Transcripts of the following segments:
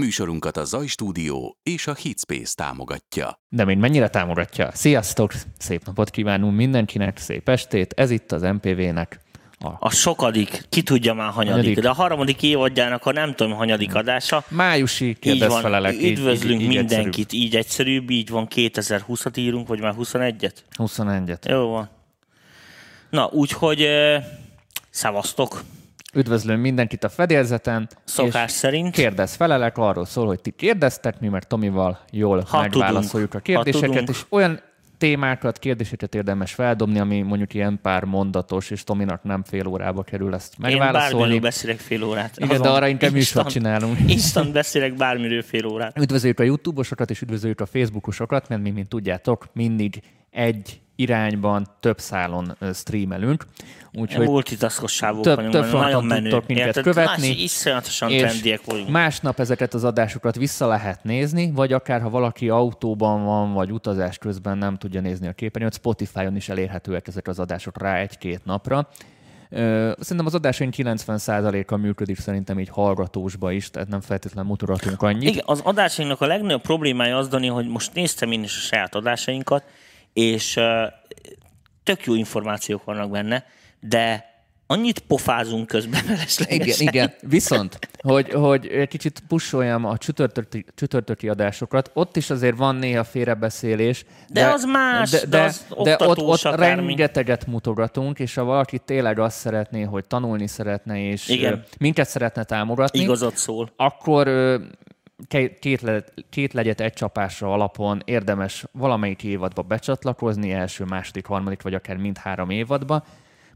Műsorunkat a Zaj Stúdió és a Hitspace támogatja. De még mennyire támogatja? Sziasztok! Szép napot kívánunk mindenkinek, szép estét! Ez itt az MPV-nek a, a sokadik, ki tudja már hanyadik, hanyadik. de a harmadik évadjának a nem tudom hanyadik adása. Májusi kérdezfelelek. Üdvözlünk így, így, mindenkit, egyszerűbb. így egyszerűbb, így van 2020-at írunk, vagy már 21-et? 21-et. Jó van. Na, úgyhogy szavaztok. Üdvözlöm mindenkit a fedélzeten. Szokás szerint. Kérdez felelek, arról szól, hogy ti kérdeztek, mi mert Tomival jól ha megválaszoljuk tudunk. a kérdéseket, és olyan témákat, kérdéseket érdemes feldobni, ami mondjuk ilyen pár mondatos, és Tominak nem fél órába kerül ezt megválaszolni. Én beszélek fél órát. Igen, de arra inkább műsort csinálunk. Instant beszélek bármiről fél órát. Üdvözöljük a YouTube-osokat, és üdvözöljük a Facebookosokat, mert mi, mint tudjátok, mindig egy irányban több szálon streamelünk. Úgyhogy multitaskos több, vagyunk, több nagyon menő. tudtok minket Érted? követni. Más, iszonyatosan trendiek vagyunk. Másnap ezeket az adásokat vissza lehet nézni, vagy akár ha valaki autóban van, vagy utazás közben nem tudja nézni a képernyőt, Spotify-on is elérhetőek ezek az adások rá egy-két napra. Szerintem az adásaink 90%-a működik szerintem így hallgatósba is, tehát nem feltétlenül mutogatunk annyit. Igen, az adásainknak a legnagyobb problémája az, Dani, hogy most néztem én is a saját adásainkat, és tök jó információk vannak benne, de annyit pofázunk közben Igen, igen. Viszont, hogy, hogy egy kicsit pusoljam a csütörtöki, csütörtöki adásokat, ott is azért van néha félrebeszélés. De, de az más, de, de, de, az de ott, ott rengeteget mutogatunk, és ha valaki tényleg azt szeretné, hogy tanulni szeretne, és igen. minket szeretne támogatni, Igazat szól. akkor két, két legyet egy csapásra alapon érdemes valamelyik évadba becsatlakozni, első, második, harmadik, vagy akár mindhárom évadba,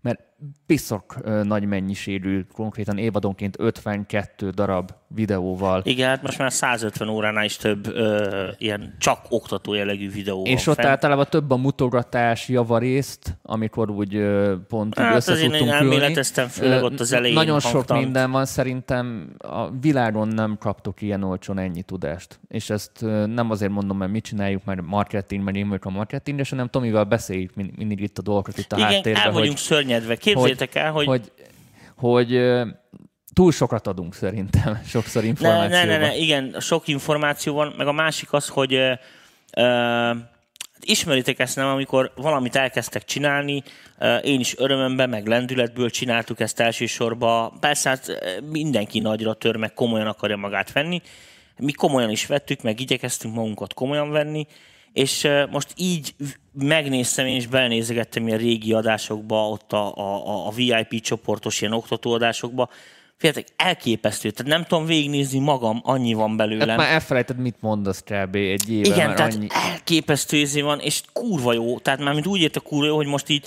mert piszok nagy mennyiségű, konkrétan évadonként 52 darab videóval. Igen, hát most már 150 óránál is több ö, ilyen csak oktató jellegű videó És ott fent. általában több a mutogatás javarészt, amikor úgy ö, pont hát össze az tudtunk én elméleteztem, főleg ott az elején Nagyon sok hangtant. minden van, szerintem a világon nem kaptok ilyen olcsón ennyi tudást. És ezt nem azért mondom, mert mit csináljuk, mert marketing, mert én vagyok a marketing, hanem Tomival beszéljük mindig itt a dolgokat itt a Igen, háttérben. el vagyunk hogy, szörnyedve. Képzeljétek el, hogy, hogy, hogy túl sokat adunk szerintem, sokszor információban. Ne, ne, ne, ne, igen, sok információ van, meg a másik az, hogy uh, uh, ismeritek ezt nem, amikor valamit elkezdtek csinálni, uh, én is örömömben, meg lendületből csináltuk ezt elsősorban. Persze hát mindenki nagyra tör, meg komolyan akarja magát venni. Mi komolyan is vettük, meg igyekeztünk magunkat komolyan venni, és most így megnéztem én is belenézegettem ilyen régi adásokba, ott a, a, a VIP csoportos ilyen oktatóadásokba, Féltek, elképesztő. Tehát nem tudom végignézni magam, annyi van belőlem. Hát már elfelejted, mit mondasz kb. egy éve, Igen, tehát annyi... elképesztő izé van, és kurva jó. Tehát már mint úgy érte kurva jó, hogy most így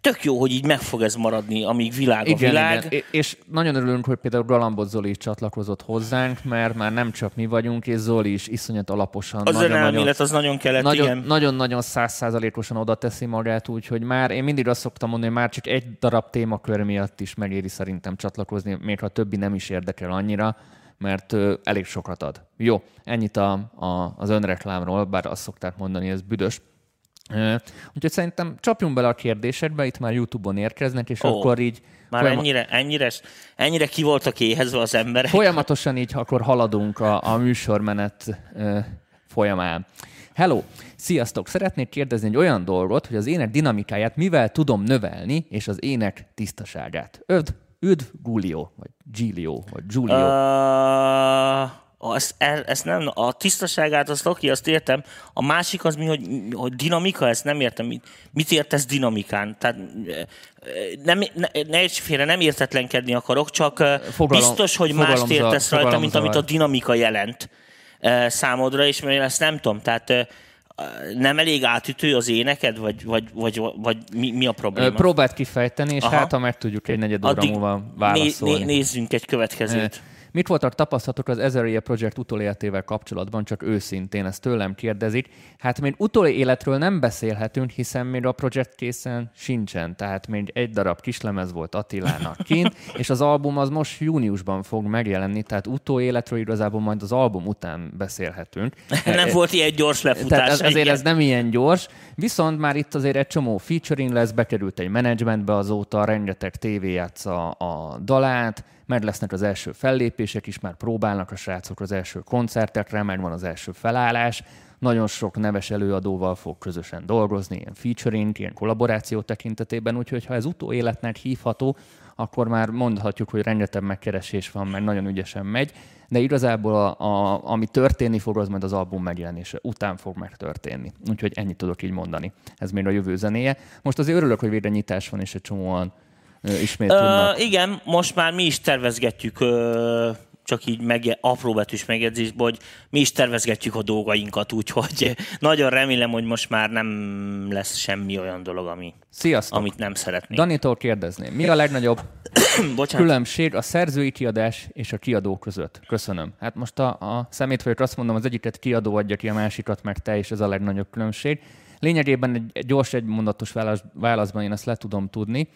tök jó, hogy így meg fog ez maradni, amíg világ igen, a világ. Igen. És nagyon örülünk, hogy például Galambot Zoli is csatlakozott hozzánk, mert már nem csak mi vagyunk, és Zoli is iszonyat alaposan. Az nagyon, nagyon, az nagyon kellett, nagyon, igen. Nagyon-nagyon százszázalékosan oda teszi magát, úgyhogy már én mindig azt szoktam mondani, hogy már csak egy darab témakör miatt is megéri szerintem csatlakozni, még ha a többi nem is érdekel annyira mert elég sokat ad. Jó, ennyit a, a, az önreklámról, bár azt szokták mondani, ez büdös. Úgyhogy szerintem csapjunk bele a kérdésekbe, itt már YouTube-on érkeznek, és oh, akkor így... Már folyam... ennyire, ennyire, ennyire ki voltak éhezve az emberek. Folyamatosan így akkor haladunk a, a műsormenet folyamán. Hello! Sziasztok! Szeretnék kérdezni egy olyan dolgot, hogy az ének dinamikáját mivel tudom növelni, és az ének tisztaságát. Öd, üdv, Gulio, vagy Giulio, vagy Giulio. Uh ezt, ezt nem, a tisztaságát azt oké, azt értem. A másik az mi, hogy, hogy dinamika, ezt nem értem. Mit, mit értesz dinamikán? Tehát nem, ne, ne félre, nem értetlenkedni akarok, csak fogalom, biztos, hogy mást értesz rajta, mint amit a dinamika jelent számodra, és mert ezt nem tudom. Tehát nem elég átütő az éneked, vagy, vagy, vagy, vagy mi, mi a probléma? Próbáld kifejteni, és Aha. hát ha meg tudjuk egy negyed óra múlva válaszolni. Né, né, nézzünk egy következőt. Mit voltak tapasztalatok az Ezeria Project utoléletével kapcsolatban, csak őszintén, ezt tőlem kérdezik. Hát még utoléletről nem beszélhetünk, hiszen még a projekt készen sincsen, tehát még egy darab kislemez volt Attilának kint, és az album az most júniusban fog megjelenni, tehát utóéletről igazából majd az album után beszélhetünk. nem volt ilyen gyors lefutás. Tehát ez, azért ez nem ilyen gyors, viszont már itt azért egy csomó featuring lesz, bekerült egy menedzsmentbe azóta, rengeteg tévé a, a dalát, meg lesznek az első fellépések, is, már próbálnak a srácok az első koncertekre, megvan az első felállás, nagyon sok neves előadóval fog közösen dolgozni, ilyen featuring, ilyen kollaboráció tekintetében, úgyhogy ha ez utóéletnek hívható, akkor már mondhatjuk, hogy rengeteg megkeresés van, mert nagyon ügyesen megy, de igazából a, a, ami történni fog, az majd az album megjelenése után fog megtörténni. Úgyhogy ennyit tudok így mondani. Ez még a jövő zenéje. Most azért örülök, hogy végre nyitás van, és egy csomóan ismét Ö, tudnak. igen, most már mi is tervezgetjük ö, csak így meg, apró betűs megjegyzésből, hogy mi is tervezgetjük a dolgainkat, úgyhogy nagyon remélem, hogy most már nem lesz semmi olyan dolog, ami, Sziasztok! amit nem szeretnénk. Danitól kérdezném, mi a legnagyobb Bocsánat. különbség a szerzői kiadás és a kiadó között? Köszönöm. Hát most a, a vagyok, azt mondom, az egyiket kiadó adja ki, a másikat meg te, és ez a legnagyobb különbség. Lényegében egy, egy gyors, egymondatos válasz, válaszban én ezt le tudom tudni.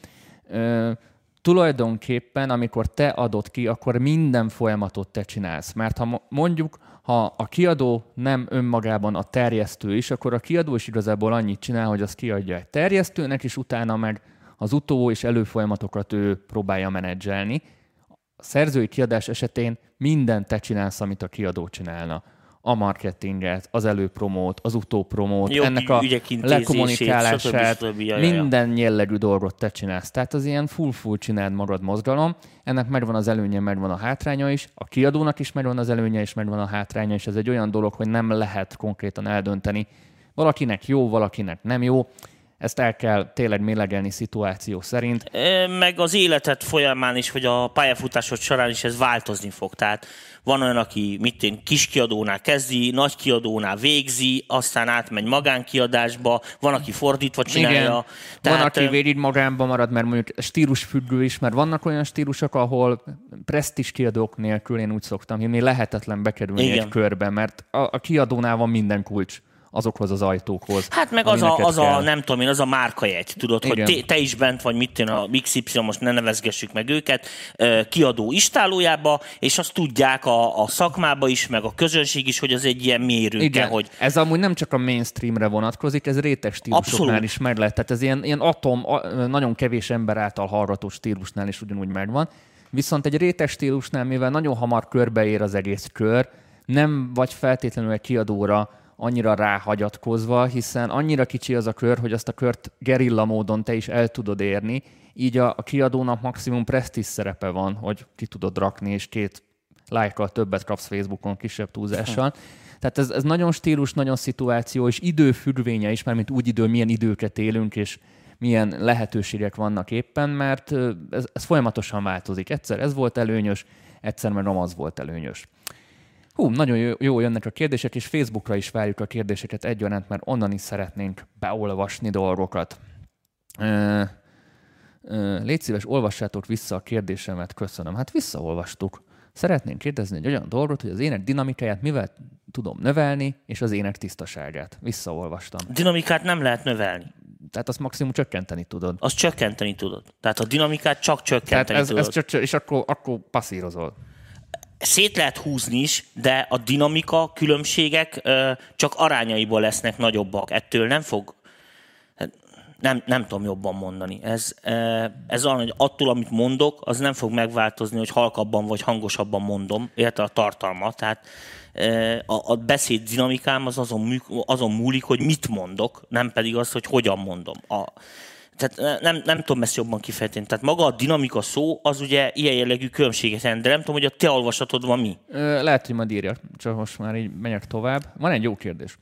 Tulajdonképpen, amikor te adod ki, akkor minden folyamatot te csinálsz. Mert ha mo- mondjuk, ha a kiadó nem önmagában a terjesztő is, akkor a kiadó is igazából annyit csinál, hogy azt kiadja egy terjesztőnek, és utána meg az utó és előfolyamatokat ő próbálja menedzselni. A szerzői kiadás esetén mindent te csinálsz, amit a kiadó csinálna. A marketinget, az előpromót, az utópromót, Jogi ennek a lekommunikálását, stb. minden jellegű dolgot te csinálsz. Tehát az ilyen full-full csináld magad mozgalom. Ennek megvan az előnye, megvan a hátránya is. A kiadónak is megvan az előnye, és megvan a hátránya, és ez egy olyan dolog, hogy nem lehet konkrétan eldönteni. Valakinek jó, valakinek nem jó. Ezt el kell tényleg mélegelni szituáció szerint. Meg az életed folyamán is, hogy a pályafutásod során is ez változni fog. Tehát van olyan, aki mit én, kis kiadónál kezdi, nagy kiadónál végzi, aztán átmegy magánkiadásba, van, aki fordítva csinálja. Igen. Van, Tehát, aki ö, végig magánba marad, mert mondjuk stílusfüggő is, mert vannak olyan stílusok, ahol presztis kiadók nélkül, én úgy szoktam hívni, lehetetlen bekerülni Igen. egy körbe, mert a, a kiadónál van minden kulcs azokhoz az ajtókhoz. Hát meg az a, az a, nem tudom én, az a márkajegy, tudod, Igen. hogy te, te is bent vagy, mit én a XY, most ne nevezgessük meg őket, kiadó istálójába, és azt tudják a, a szakmába is, meg a közönség is, hogy az egy ilyen mérőke, Igen, hogy ez amúgy nem csak a mainstreamre vonatkozik, ez réteg stílusoknál Abszolút. is meg lehet. Tehát ez ilyen, ilyen atom, nagyon kevés ember által hallgató stílusnál is ugyanúgy megvan. Viszont egy réteg stílusnál, mivel nagyon hamar körbeér az egész kör, nem vagy feltétlenül egy kiadóra annyira ráhagyatkozva, hiszen annyira kicsi az a kör, hogy azt a kört gerilla módon te is el tudod érni, így a, a kiadónak maximum presztis szerepe van, hogy ki tudod rakni, és két lájkkal többet kapsz Facebookon kisebb túlzással. Tehát ez, ez nagyon stílus, nagyon szituáció, és időfüggvénye is, mert mint úgy idő, milyen időket élünk, és milyen lehetőségek vannak éppen, mert ez, ez folyamatosan változik. Egyszer ez volt előnyös, egyszer meg nem az volt előnyös. Hú, nagyon jó, jó jönnek a kérdések, és Facebookra is várjuk a kérdéseket egyaránt, mert onnan is szeretnénk beolvasni dolgokat. Ö, ö, légy szíves, olvassátok vissza a kérdésemet, köszönöm. Hát visszaolvastuk. Szeretnénk kérdezni egy olyan dolgot, hogy az ének dinamikáját mivel tudom növelni, és az ének tisztaságát. Visszaolvastam. dinamikát nem lehet növelni. Tehát azt maximum csökkenteni tudod. Azt csökkenteni tudod. Tehát a dinamikát csak Tehát csökkenteni ez, tudod. ez csak, és akkor, akkor passzírozol. Szét lehet húzni is, de a dinamika különbségek csak arányaiból lesznek nagyobbak. Ettől nem fog hát nem, nem tudom jobban mondani. Ez, ez olyan, hogy attól, amit mondok, az nem fog megváltozni, hogy halkabban vagy hangosabban mondom, érte a tartalma. Tehát a, a beszéd dinamikám az azon, azon múlik, hogy mit mondok, nem pedig az, hogy hogyan mondom. A, tehát nem, nem tudom ezt jobban kifejteni. Tehát maga a dinamika szó, az ugye ilyen jellegű különbséget jelent, de nem tudom, hogy a te olvasatodban mi. Ö, Lehet, hogy majd írja, csak most már így megyek tovább. Van egy jó kérdés.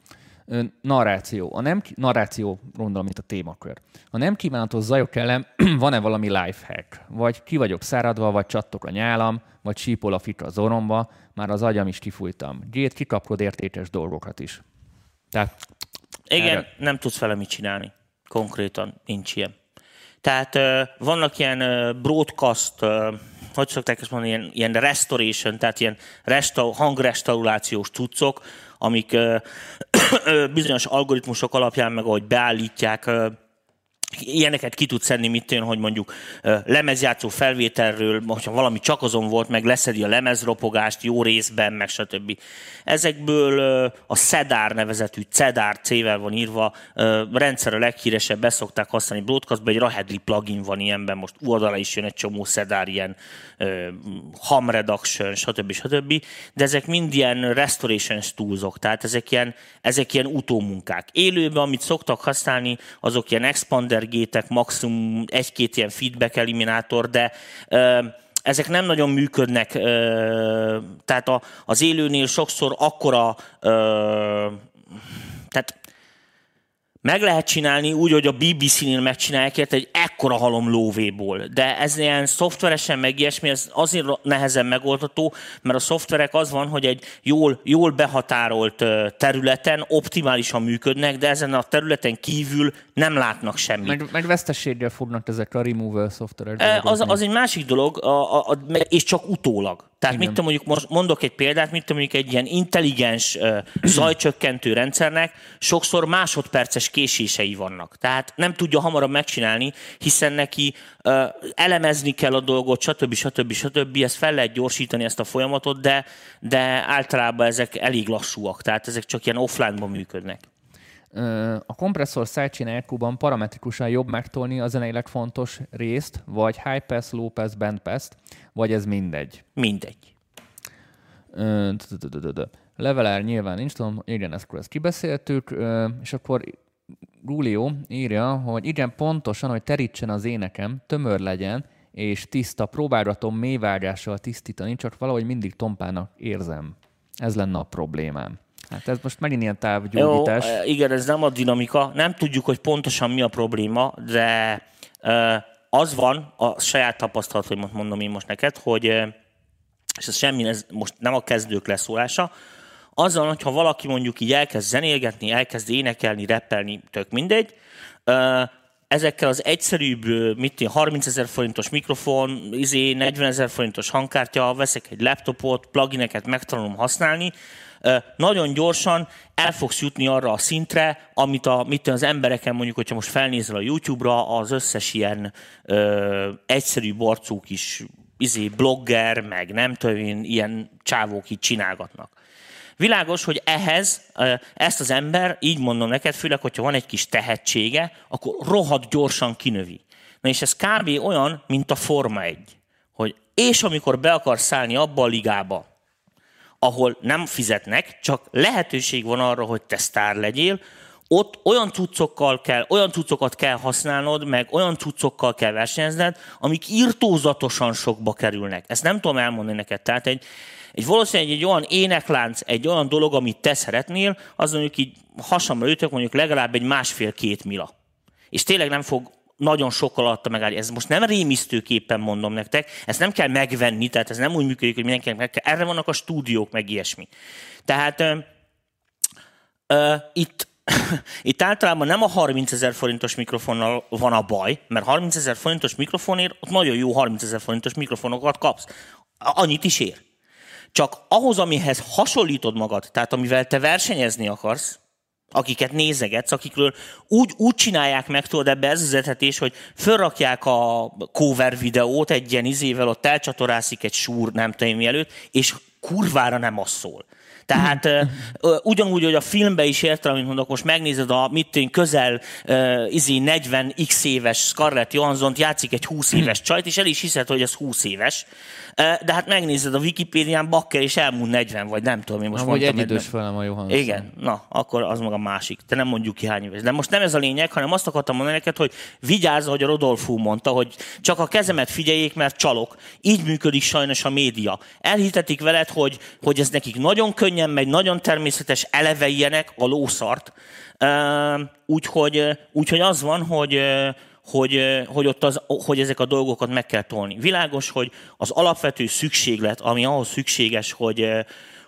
Ö, Narráció. A nem narráció, gondolom, itt a témakör. A nem kívánatos zajok ellen van-e valami lifehack? Vagy ki vagyok száradva, vagy csattok a nyálam, vagy sípol a fika az orromba, már az agyam is kifújtam. Gét kikapkod értékes dolgokat is. Tehát Igen. Erre. nem tudsz vele mit csinálni. Konkrétan nincs ilyen. Tehát vannak ilyen broadcast, hogy szokták ezt mondani, ilyen, ilyen restoration, tehát ilyen resta- hangrestaurációs cuccok, amik bizonyos algoritmusok alapján, meg ahogy beállítják, ilyeneket ki tud szedni, mit tűn, hogy mondjuk lemezjátszó felvételről, hogyha valami csak azon volt, meg leszedi a lemezropogást jó részben, meg stb. Ezekből a CEDAR nevezetű, CEDAR C-vel van írva, rendszer a leghíresebb, beszokták használni broadcastban, egy Rahedli plugin van ilyenben, most oldala is jön egy csomó CEDAR, ilyen ham reduction, stb. stb. De ezek mind ilyen restoration toolsok, tehát ezek ilyen, ezek ilyen utómunkák. Élőben, amit szoktak használni, azok ilyen expander gétek, maximum egy-két ilyen feedback eliminátor, de ezek nem nagyon működnek, tehát az élőnél sokszor akkora, meg lehet csinálni úgy, hogy a BBC-nél megcsinálják érte egy ekkora halom lóvéból. De ez ilyen szoftveresen meg ilyesmi, ez azért nehezen megoldható, mert a szoftverek az van, hogy egy jól, jól behatárolt területen optimálisan működnek, de ezen a területen kívül nem látnak semmit. Meg, meg veszteséggel fognak ezek a removal szoftverek. Az, az egy másik dolog, a, a, a, és csak utólag. Tehát Igen. mit tudom, mondjuk most mondok egy példát, mit tudom, mondjuk egy ilyen intelligens uh, zajcsökkentő rendszernek sokszor másodperces késései vannak. Tehát nem tudja hamarabb megcsinálni, hiszen neki uh, elemezni kell a dolgot, stb. stb. stb. Ezt fel lehet gyorsítani, ezt a folyamatot, de, de általában ezek elég lassúak. Tehát ezek csak ilyen offline-ban működnek. A kompresszor sidechain EQ-ban parametrikusan jobb megtolni a zeneileg fontos részt, vagy high pass, low pass, band pass vagy ez mindegy? Mindegy. Levelár nyilván nincs, tudom, igen, ezt, ezt kibeszéltük, és akkor Rulio írja, hogy igen, pontosan, hogy terítsen az énekem, tömör legyen, és tiszta, próbálgatom mélyvágással tisztítani, csak valahogy mindig tompának érzem. Ez lenne a problémám. Hát ez most megint ilyen távgyógyítás. Jó, igen, ez nem a dinamika. Nem tudjuk, hogy pontosan mi a probléma, de az van, a saját tapasztalat, hogy most mondom én most neked, hogy és ez semmi, ez most nem a kezdők leszólása, azzal, hogyha valaki mondjuk így elkezd zenélgetni, elkezd énekelni, reppelni, tök mindegy, ezekkel az egyszerűbb, mit én, 30 ezer forintos mikrofon, izé, 40 ezer forintos hangkártya, veszek egy laptopot, plugineket megtanulom használni, nagyon gyorsan el fogsz jutni arra a szintre, amit a, mit az embereken mondjuk, hogyha most felnézel a YouTube-ra, az összes ilyen ö, egyszerű borcúk is izé, blogger, meg nem tudom, ilyen csávók itt csinálgatnak. Világos, hogy ehhez ezt az ember, így mondom neked, főleg, hogyha van egy kis tehetsége, akkor rohadt gyorsan kinövi. Na és ez kb. olyan, mint a Forma 1. Hogy és amikor be akarsz szállni abba a ligába, ahol nem fizetnek, csak lehetőség van arra, hogy te sztár legyél, ott olyan cuccokkal kell, olyan cuccokat kell használnod, meg olyan cuccokkal kell versenyezned, amik írtózatosan sokba kerülnek. Ezt nem tudom elmondani neked. Tehát egy, egy valószínűleg egy olyan éneklánc, egy olyan dolog, amit te szeretnél, az mondjuk így hasamra ütök, mondjuk legalább egy másfél-két mila. És tényleg nem fog nagyon sok alatt megállni. Ez most nem rémisztőképpen mondom nektek, ezt nem kell megvenni, tehát ez nem úgy működik, hogy mindenkinek meg kell. Erre vannak a stúdiók, meg ilyesmi. Tehát ö, ö, itt itt általában nem a 30 ezer forintos mikrofonnal van a baj, mert 30 ezer forintos mikrofonért ott nagyon jó 30 ezer forintos mikrofonokat kapsz. Annyit is ér. Csak ahhoz, amihez hasonlítod magad, tehát amivel te versenyezni akarsz, akiket nézegetsz, akikről úgy, úgy csinálják meg, tudod, ebbe ez az etetés, hogy fölrakják a cover videót egy ilyen izével, ott elcsatorászik egy súr, nem tudom mielőtt, és kurvára nem az szól. Tehát uh, ugyanúgy, hogy a filmben is értem, amit mondok, most megnézed a mit én, közel uh, izi 40 x éves Scarlett Johansson játszik egy 20 éves csajt, és el is hiszed, hogy ez 20 éves. De hát megnézed a Wikipédián, Bakker és elmúlt 40, vagy nem tudom, én most mondtam. egy idős felem a Johansson. Igen, na, akkor az maga másik. Te nem mondjuk ki hány éves. De most nem ez a lényeg, hanem azt akartam mondani neked, hogy vigyázz, hogy a Rodolfo mondta, hogy csak a kezemet figyeljék, mert csalok. Így működik sajnos a média. Elhitetik veled, hogy, hogy ez nekik nagyon könnyen megy, nagyon természetes, eleve ilyenek, a lószart. Úgyhogy, úgyhogy az van, hogy hogy, hogy, ott az, hogy ezek a dolgokat meg kell tolni. Világos, hogy az alapvető szükséglet, ami ahhoz szükséges, hogy,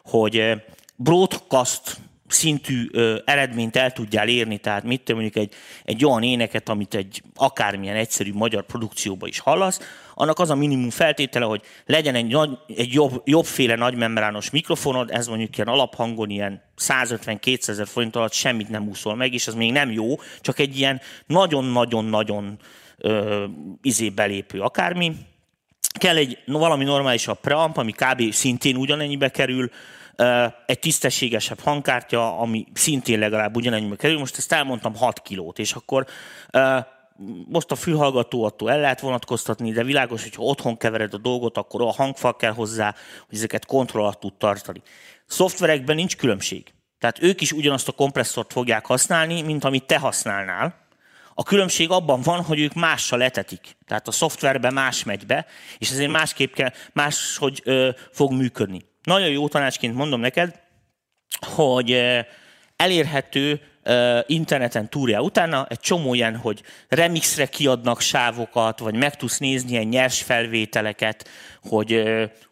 hogy broadcast szintű ö, eredményt el tudjál érni, tehát mit tudom, mondjuk egy, egy olyan éneket, amit egy akármilyen egyszerű magyar produkcióba is hallasz, annak az a minimum feltétele, hogy legyen egy, nagy, egy jobb, jobbféle nagymembrános mikrofonod, ez mondjuk ilyen alaphangon ilyen 150-200 ezer forint alatt semmit nem úszol meg, és az még nem jó, csak egy ilyen nagyon-nagyon-nagyon izé belépő akármi. Kell egy valami normálisabb preamp, ami kb. szintén ugyanennyibe kerül, egy tisztességesebb hangkártya, ami szintén legalább ugyanennyibe kerül. Most ezt elmondtam 6 kilót, és akkor most a fülhallgató attól el lehet vonatkoztatni, de világos, hogy ha otthon kevered a dolgot, akkor a hangfal kell hozzá, hogy ezeket kontroll alatt tud tartani. Szoftverekben nincs különbség. Tehát ők is ugyanazt a kompresszort fogják használni, mint amit te használnál. A különbség abban van, hogy ők mással letetik. Tehát a szoftverbe más megy be, és ezért másképp kell, máshogy ö, fog működni. Nagyon jó tanácsként mondom neked, hogy ö, elérhető interneten túrja utána, egy csomó ilyen, hogy remixre kiadnak sávokat, vagy meg tudsz nézni ilyen nyers felvételeket, hogy,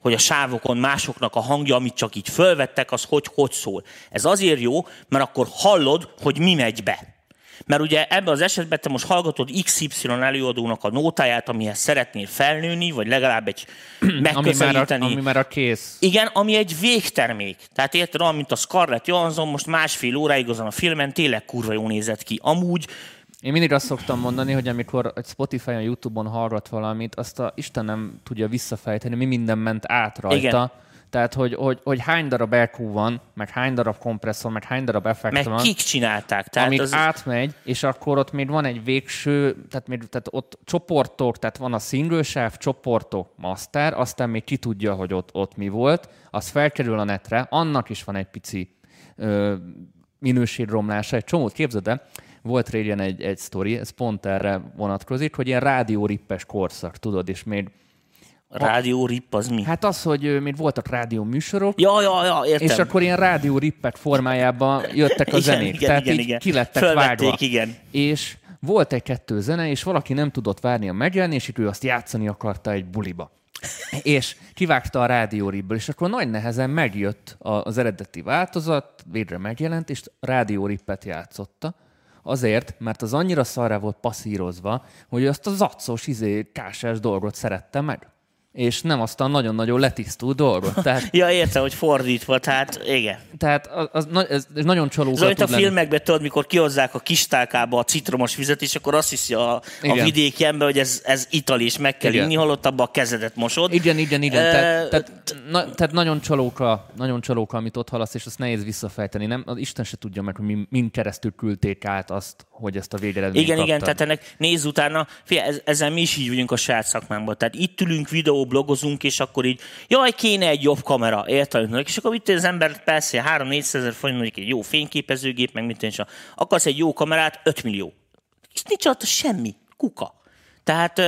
hogy a sávokon másoknak a hangja, amit csak így fölvettek, az hogy, hogy szól. Ez azért jó, mert akkor hallod, hogy mi megy be. Mert ugye ebben az esetben te most hallgatod XY előadónak a nótáját, amihez szeretnél felnőni, vagy legalább egy megközelíteni. Ami már a, ami már a kész. Igen, ami egy végtermék. Tehát érted, olyan, mint a Scarlett Johansson, most másfél óráig azon a filmen tényleg kurva jó nézett ki. Amúgy én mindig azt szoktam mondani, hogy amikor egy Spotify-on, YouTube-on hallgat valamit, azt a Isten nem tudja visszafejteni, mi minden ment át rajta. Igen tehát, hogy, hogy, hogy hány darab EQ van, meg hány darab kompresszor, meg hány darab effekt meg van. kik csinálták. Tehát amíg az... átmegy, és akkor ott még van egy végső, tehát, még, tehát ott csoportok, tehát van a single sáv, csoportok, master, aztán még ki tudja, hogy ott, ott mi volt, az felkerül a netre, annak is van egy pici ö, minőségromlása, egy csomót képzeld el, volt régen egy, egy sztori, ez pont erre vonatkozik, hogy ilyen rádiórippes korszak, tudod, és még Rádió rip az mi? Hát az, hogy még voltak rádió műsorok. Ja, ja, ja, értem. És akkor ilyen rádió rippek formájában jöttek a igen, zenék. Igen, Tehát igen, így igen. ki lettek vágva. igen. És volt egy-kettő zene, és valaki nem tudott várni a megjelenését, ő azt játszani akarta egy buliba. és kivágta a rádióribből, és akkor nagy nehezen megjött az eredeti változat, végre megjelent, és rádiórippet játszotta. Azért, mert az annyira szarra volt passzírozva, hogy azt a zacos, izé, kásás dolgot szerette meg és nem azt a nagyon-nagyon letisztult dolgot. Tehát, ja, értem, hogy fordítva, tehát igen. Tehát az, az, ez, ez nagyon csalóka Ez a filmekben tudod, mikor kihozzák a tálkába a citromos vizet, és akkor azt hiszi a, a vidéki ember, hogy ez, ez itali, és meg kell igen. inni, holott abba a kezedet mosod. Igen, igen, igen. E... Tehát, tehát, na, tehát nagyon csalóka, nagyon csalóka, amit ott halasz, és azt nehéz visszafejteni. Nem, az Isten se tudja meg, hogy mind keresztül küldték át azt, hogy ezt a végeredményt Igen, kaptad. igen, tehát ennek nézz utána, fia, ez, ezzel mi is így vagyunk a saját szakmánkban. Tehát itt ülünk, videó, blogozunk, és akkor így, jaj, kéne egy jobb kamera, érted? És akkor itt az ember persze 3 400 ezer forint, mondjuk egy jó fényképezőgép, meg mit és akarsz egy jó kamerát, 5 millió. És nincs ott semmi, kuka. Tehát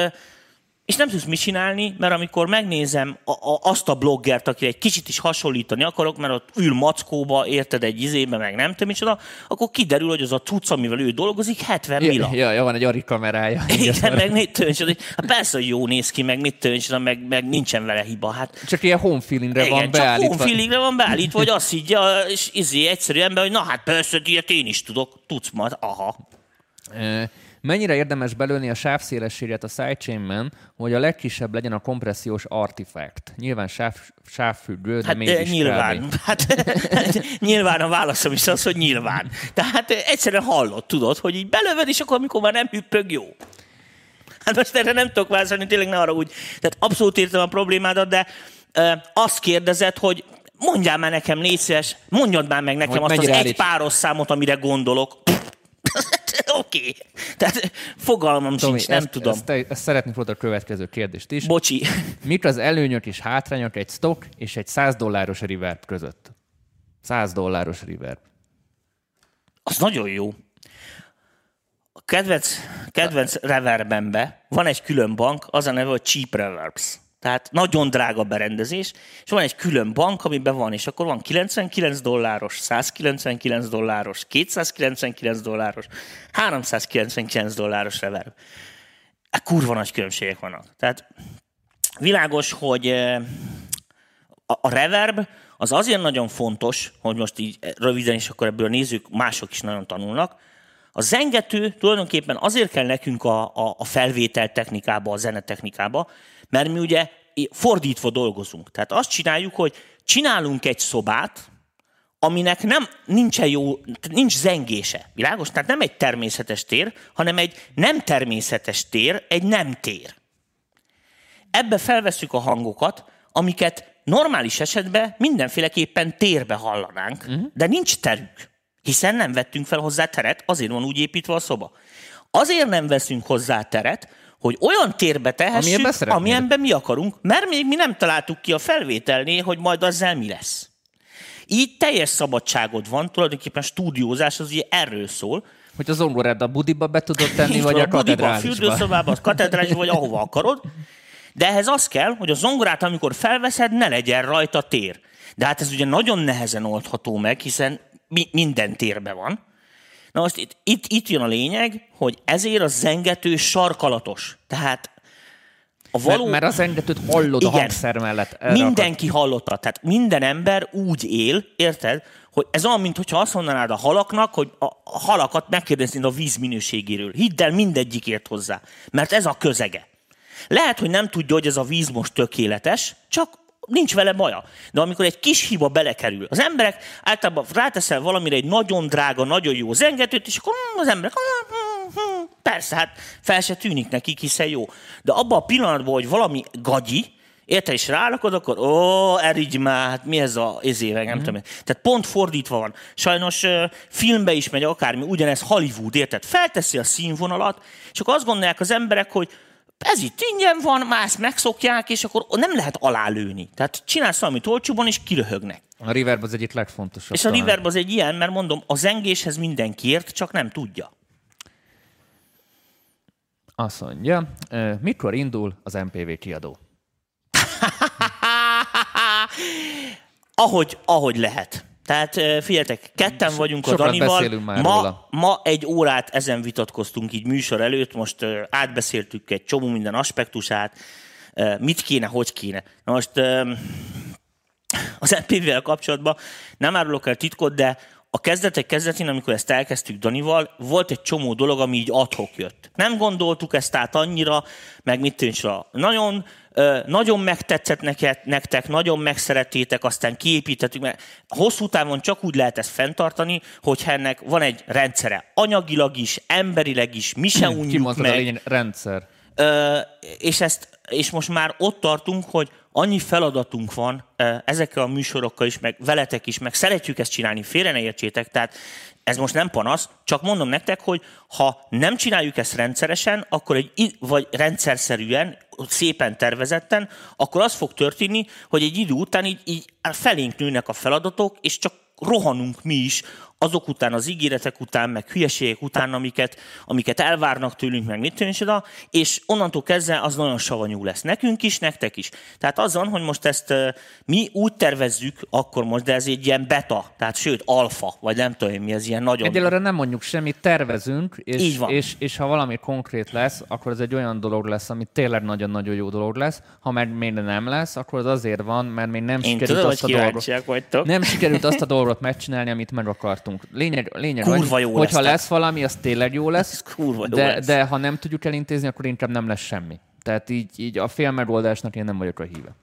és nem tudsz mit csinálni, mert amikor megnézem a, a, azt a bloggert, aki egy kicsit is hasonlítani akarok, mert ott ül mackóba, érted egy izébe, meg nem tudom micsoda, akkor kiderül, hogy az a cucc, amivel ő dolgozik, 70 ja, mila. Ja, ja, van egy Ari kamerája. Igen, meg mit tőncsoda. Hát persze, hogy jó néz ki, meg mit tőncsoda, meg, meg nincsen vele hiba. Hát, csak ilyen home feelingre igen, van beállítva. Csak home feelingre van beállítva, hogy azt higgye, és izé egyszerű ember, hogy na hát persze, ilyet én is tudok, tudsz majd, aha. Mennyire érdemes belőni a sávszélességet a sidechainben, hogy a legkisebb legyen a kompressziós artifact? Nyilván sáv, sávfüggő, de hát, mégis nyilván. Hát, nyilván a válaszom is az, hogy nyilván. Tehát egyszerűen hallott, tudod, hogy így belöved, és akkor, amikor már nem hüppög, jó. Hát most erre nem tudok válaszolni, tényleg ne arra úgy. Tehát abszolút értem a problémádat, de uh, azt kérdezed, hogy mondjál már nekem, légy szíves, mondjad már meg nekem hogy azt az egy páros számot, amire gondolok. Oké. Okay. Tehát fogalmam Tomi, sincs, nem ezt, tudom. Ezt, ezt, szeretnék a következő kérdést is. Bocsi. Mik az előnyök és hátrányok egy stock és egy 100 dolláros reverb között? 100 dolláros reverb. Az nagyon jó. A kedvenc, kedvenc reverbembe van egy külön bank, az a neve, hogy Cheap Reverbs. Tehát nagyon drága berendezés, és van egy külön bank, amiben van, és akkor van 99 dolláros, 199 dolláros, 299 dolláros, 399 dolláros reverb. E kurva nagy különbségek vannak. Tehát világos, hogy eh, a, reverb az azért nagyon fontos, hogy most így röviden, és akkor ebből a nézők mások is nagyon tanulnak. A zengető tulajdonképpen azért kell nekünk a, a, a felvétel technikába, a zenetechnikába, mert mi ugye fordítva dolgozunk. Tehát azt csináljuk, hogy csinálunk egy szobát, aminek nem, nincsen jó, nincs zengése. Világos? Tehát nem egy természetes tér, hanem egy nem természetes tér, egy nem tér. Ebbe felveszük a hangokat, amiket normális esetben mindenféleképpen térbe hallanánk, uh-huh. de nincs terük, hiszen nem vettünk fel hozzá teret, azért van úgy építve a szoba. Azért nem veszünk hozzá teret, hogy olyan térbe tehessük, amilyenben mi akarunk, mert még mi nem találtuk ki a felvételnél, hogy majd azzal mi lesz. Így teljes szabadságod van, tulajdonképpen stúdiózás az ugye erről szól. Hogy az zongorád a budiba be tudod tenni, vagy a, a katedrálisba. A fürdőszobába, a katedrálisba, vagy ahova akarod. De ehhez az kell, hogy a zongorát, amikor felveszed, ne legyen rajta tér. De hát ez ugye nagyon nehezen oldható meg, hiszen mi, minden térbe van. Na most itt, itt, itt jön a lényeg, hogy ezért a zengető sarkalatos. Tehát a való... Mert, mert a zengetőt hallod Igen, a hangszer mellett. Mindenki akar... hallotta. Tehát minden ember úgy él, érted, hogy ez olyan, mintha azt mondanád a halaknak, hogy a halakat megkérdeznéd a víz minőségéről. Hidd el, mindegyik ért hozzá. Mert ez a közege. Lehet, hogy nem tudja, hogy ez a víz most tökéletes, csak nincs vele baja. De amikor egy kis hiba belekerül, az emberek általában ráteszel valamire egy nagyon drága, nagyon jó zengetőt, és akkor hm, az emberek, hm, hm, persze, hát fel se tűnik nekik, hiszen jó. De abban a pillanatban, hogy valami gagyi, érte, és rálakod, akkor ó, erigy már, hát mi ez a ezével, nem mm. tudom. Tehát pont fordítva van. Sajnos filmbe is megy akármi, ugyanez Hollywood, érted? Felteszi a színvonalat, és akkor azt gondolják az emberek, hogy ez itt ingyen van, más megszokják, és akkor nem lehet alálőni. Tehát csinálsz valamit olcsóban, és kiröhögnek. A Reverb az egyik legfontosabb. És a Reverb az egy ilyen, mert mondom, a zengéshez mindenki ért, csak nem tudja. Azt mondja, mikor indul az MPV kiadó? ahogy, ahogy lehet. Tehát figyeljetek, ketten vagyunk Sokat a Danival. Ma, ma egy órát ezen vitatkoztunk így műsor előtt, most átbeszéltük egy csomó minden aspektusát, mit kéne, hogy kéne. Na most az MPV-vel kapcsolatban nem árulok el titkot, de a kezdetek kezdetén, amikor ezt elkezdtük Danival, volt egy csomó dolog, ami így adhok jött. Nem gondoltuk ezt át annyira, meg mit tűncsra. Nagyon, nagyon megtetszett neked, nektek, nagyon megszerettétek, aztán kiépítettük, mert hosszú távon csak úgy lehet ezt fenntartani, hogyha ennek van egy rendszere. Anyagilag is, emberileg is, mi se unjuk meg. A rendszer. És, ezt, és most már ott tartunk, hogy annyi feladatunk van ezekkel a műsorokkal is, meg veletek is, meg szeretjük ezt csinálni, félre ne értsétek, tehát ez most nem panasz, csak mondom nektek, hogy ha nem csináljuk ezt rendszeresen, akkor egy, vagy rendszerszerűen, szépen tervezetten, akkor az fog történni, hogy egy idő után így, így felénk nőnek a feladatok, és csak rohanunk mi is azok után, az ígéretek után, meg hülyeségek után, amiket, amiket elvárnak tőlünk, meg mit tűnik, és onnantól kezdve az nagyon savanyú lesz. Nekünk is, nektek is. Tehát azon, hogy most ezt mi úgy tervezzük, akkor most, de ez egy ilyen beta, tehát sőt, alfa, vagy nem tudom mi, ez ilyen nagyon... Egyelőre nem mondjuk semmit, tervezünk, és, Így van. És, és ha valami konkrét lesz, akkor ez egy olyan dolog lesz, ami tényleg nagyon-nagyon jó dolog lesz. Ha meg még nem lesz, akkor az azért van, mert még nem Én sikerült tudom, azt a dolgot, nem sikerült azt a dolgot megcsinálni, amit meg akartunk tartunk. Lényeg, lényeg kurva jó hogyha lesz, lesz valami, az tényleg jó lesz, kurva jó de, lesz. de ha nem tudjuk elintézni, akkor inkább nem lesz semmi. Tehát így, így a fél megoldásnak én nem vagyok a híve.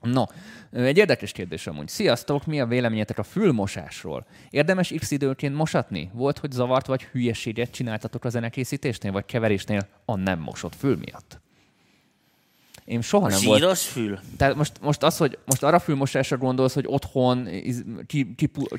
No, egy érdekes kérdés amúgy. Sziasztok, mi a véleményetek a fülmosásról? Érdemes x időként mosatni? Volt, hogy zavart vagy hülyeséget csináltatok a zenekészítésnél, vagy keverésnél a nem mosott fül miatt? Én soha nem Zsíros volt. fül? Tehát most, most az, hogy most arra fülmosásra gondolsz, hogy otthon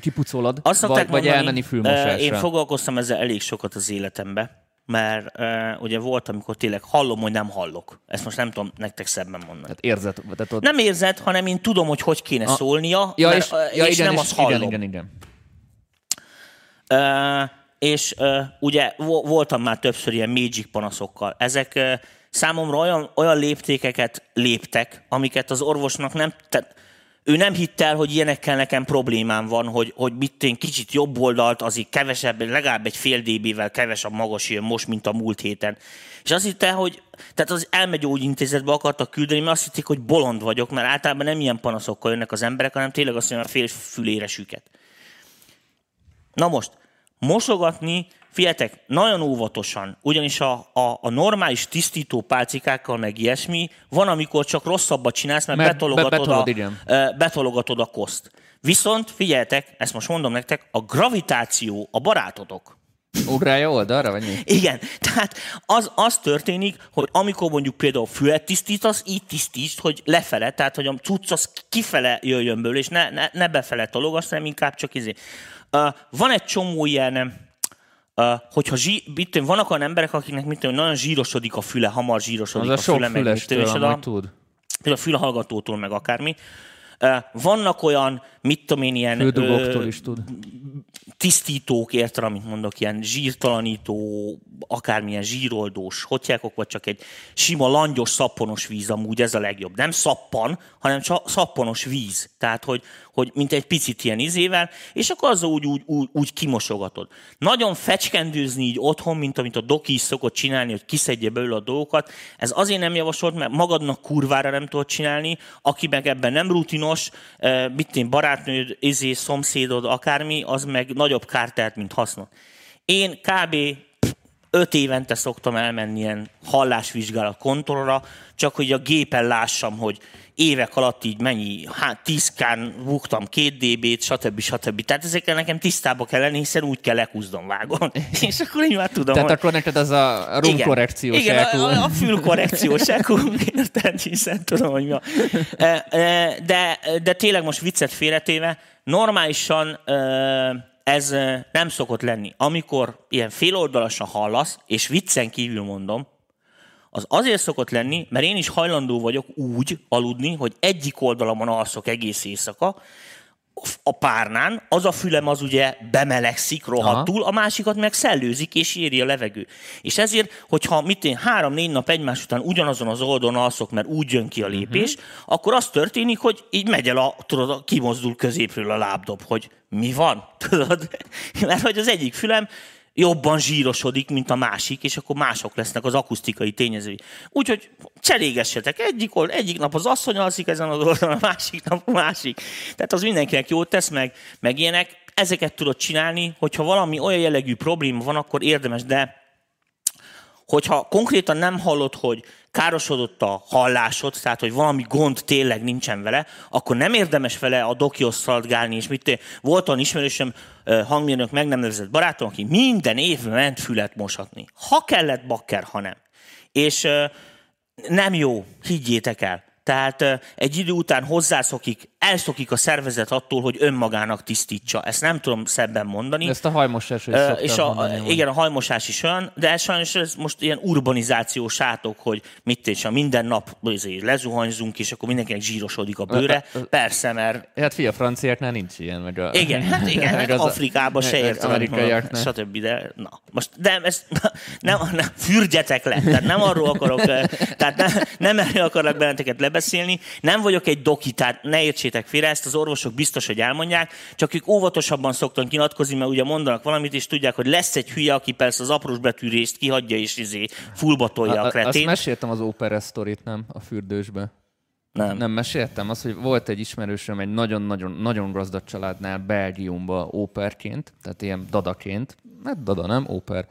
kipucolod, Azt vagy, mondani, vagy elmenni fülmosásra? Én foglalkoztam ezzel elég sokat az életembe, mert uh, ugye volt, amikor tényleg hallom, hogy nem hallok. Ezt most nem tudom nektek szebben mondani. Tehát érzed? Tehát ott... Nem érzed, hanem én tudom, hogy hogy kéne a... szólnia, ja, mert, és, ja, és igen, nem azt hallom. Igen, igen, igen. Uh, és uh, ugye voltam már többször ilyen Magic panaszokkal. Ezek uh, számomra olyan, olyan léptékeket léptek, amiket az orvosnak nem... Te, ő nem hitt el, hogy ilyenekkel nekem problémám van, hogy, hogy mit én kicsit jobb oldalt, azért kevesebb, legalább egy fél dB-vel kevesebb magas jön most, mint a múlt héten. És azt hitte, hogy tehát az elmegyógyintézetbe akartak küldeni, mert azt hitték, hogy bolond vagyok, mert általában nem ilyen panaszokkal jönnek az emberek, hanem tényleg azt mondja, fél fülére süket. Na most, mosogatni, figyeljetek, nagyon óvatosan, ugyanis a, a, a normális tisztító pálcikákkal, meg ilyesmi, van, amikor csak rosszabbat csinálsz, mert, mert betologatod, be, betolod, a, igen. betologatod a koszt. Viszont, figyeljetek, ezt most mondom nektek, a gravitáció a barátotok. Ugrálja oldalra, vagy mi? Igen, tehát az, az történik, hogy amikor mondjuk például fület tisztítasz, így tisztítsd, hogy lefele, tehát hogy a cucc az kifele jöjjön belőle, és ne, ne, ne befele tologass, hanem inkább csak izé. Uh, van egy csomó ilyen, hogyha zsí, mit, vannak olyan emberek, akiknek mit tudom, nagyon zsírosodik a füle, hamar zsírosodik az a, a füle, meg mit tudom, a, tud. A fülhallgatótól, meg akármi. Vannak olyan, mit tudom én, ilyen... Fődugoktól is tud tisztítók, érted, amit mondok, ilyen zsírtalanító, akármilyen zsíroldós hotyákok, vagy csak egy sima langyos, szapponos víz amúgy, ez a legjobb. Nem szappan, hanem csak szapponos víz. Tehát, hogy, hogy mint egy picit ilyen izével, és akkor az úgy, úgy, úgy, úgy kimosogatod. Nagyon fecskendőzni így otthon, mint amit a doki is szokott csinálni, hogy kiszedje belőle a dolgokat. Ez azért nem javasolt, mert magadnak kurvára nem tudod csinálni, aki meg ebben nem rutinos, mit én barátnőd, izé, szomszédod, akármi, az meg nagyobb kárt tehet, mint hasznot. Én kb öt évente szoktam elmenni ilyen hallásvizsgálat kontrollra, csak hogy a gépen lássam, hogy évek alatt így mennyi, hát 10 kán buktam két dB-t, stb. stb. Tehát ezekkel nekem tisztába kell lenni, hiszen úgy kell lekúzdom vágon. És akkor én már tudom, Tehát hogy... akkor neked az a rumkorrekciós Igen, igen a, a fülkorrekciós EQ, érted, hiszen tudom, hogy mi a... De, de tényleg most viccet félretéve, normálisan ez nem szokott lenni. Amikor ilyen féloldalasan hallasz, és viccen kívül mondom, az azért szokott lenni, mert én is hajlandó vagyok úgy aludni, hogy egyik oldalamon alszok egész éjszaka, a párnán, az a fülem az ugye bemelegszik rohadtul, Aha. a másikat meg szellőzik és éri a levegő. És ezért, hogyha mit én három-négy nap egymás után ugyanazon az oldalon alszok, mert úgy jön ki a lépés, uh-huh. akkor az történik, hogy így megy el a, tudod, kimozdul középről a lábdob, hogy mi van, tudod? Mert hogy az egyik fülem jobban zsírosodik, mint a másik, és akkor mások lesznek az akusztikai tényezői. Úgyhogy cserégessetek. Egyik, egyik nap az asszony alszik ezen az oldalon, a másik nap a másik. Tehát az mindenkinek jót tesz, meg, meg ilyenek. Ezeket tudod csinálni, hogyha valami olyan jellegű probléma van, akkor érdemes, de hogyha konkrétan nem hallod, hogy károsodott a hallásod, tehát hogy valami gond tényleg nincsen vele, akkor nem érdemes vele a dokihoz szaladgálni, és mit volt olyan ismerősöm, hangmérnök meg nem nevezett barátom, aki minden évben ment fület mosatni. Ha kellett bakker, ha nem. És nem jó, higgyétek el. Tehát egy idő után hozzászokik, elszokik a szervezet attól, hogy önmagának tisztítsa. Ezt nem tudom szebben mondani. Ezt a hajmosás is uh, és a, mondani, Igen, a hajmosás is olyan, de ez sajnos ez most ilyen urbanizációs átok, hogy mit és a minden nap lezuhanyzunk, és akkor mindenkinek zsírosodik a bőre. Persze, mert... Hát fia, franciáknál nincs ilyen. Meg a... Igen, hát igen, meg az Afrikában se értem, stb. De, na, most, de ezt nem, nem, fürdjetek le, tehát nem arról akarok, tehát nem, nem erről akarok benneteket lebeszélni, nem vagyok egy doki, tehát ne értsétek félre, ezt az orvosok biztos, hogy elmondják, csak ők óvatosabban szoktak kinyilatkozni, mert ugye mondanak valamit, és tudják, hogy lesz egy hülye, aki persze az aprós betűrést kihagyja, és izé fullba tolja a, a kretén. Azt meséltem az ópera sztorit, nem? A fürdősbe. Nem. Nem meséltem azt, hogy volt egy ismerősöm egy nagyon-nagyon nagyon gazdag családnál Belgiumba óperként, tehát ilyen dadaként, hát dada nem, óper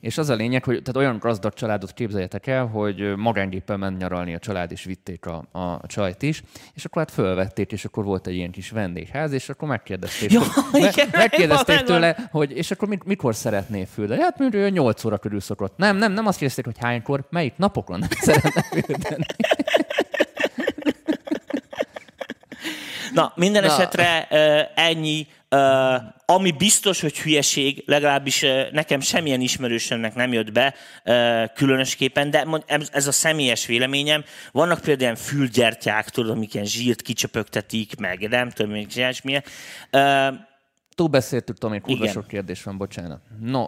és az a lényeg, hogy tehát olyan gazdag családot képzeljetek el, hogy magángéppel ment nyaralni a család, és vitték a, a csajt is, és akkor hát fölvették, és akkor volt egy ilyen kis vendégház, és akkor megkérdezték, Jó, hogy, igen, me, megkérdezték tőle, hogy és akkor mikor szeretné füldeni? Hát mondjuk 8 óra körül szokott. Nem, nem, nem azt kérdezték, hogy hánykor, melyik napokon szeretne füldeni. Na, minden Na. esetre ennyi ami biztos, hogy hülyeség, legalábbis nekem semmilyen ismerősömnek nem jött be különösképpen, de ez a személyes véleményem. Vannak például fülgyertyák, tudod, amik ilyen zsírt kicsöpögtetik, meg nem tudom, még milyen. Túl beszéltük, Tomi, kurva sok kérdés van, bocsánat. No,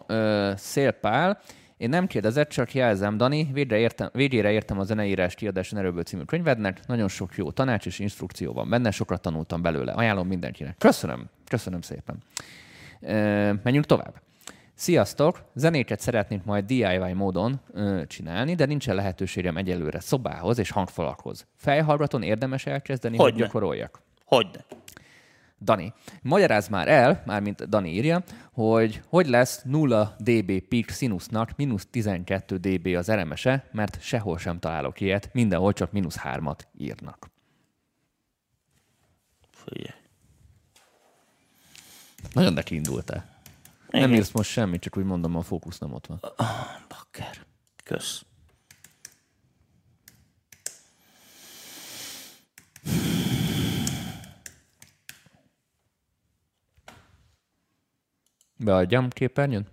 Szélpál, Én nem kérdezett, csak jelzem, Dani, végre értem, végére értem a zeneírás kiadáson erőből című könyvednek. Nagyon sok jó tanács és instrukció van benne, sokat tanultam belőle. Ajánlom mindenkinek. Köszönöm, köszönöm szépen. Menjünk tovább. Sziasztok! Zenéket szeretnénk majd DIY módon ö, csinálni, de nincsen lehetőségem egyelőre szobához és hangfalakhoz. Fejhallgaton érdemes elkezdeni, hogy, hogy gyakoroljak? Hogyne. Dani, magyaráz már el, mármint Dani írja, hogy hogy lesz 0 dB peak sinusnak mínusz 12 dB az RMS-e, mert sehol sem találok ilyet, mindenhol csak mínusz 3-at írnak. Figyelj. Nagyon neki indultál. Nem írsz most semmit, csak úgy mondom, a fókusz nem ott van. Bakker. Kösz. Beadjam képernyőn?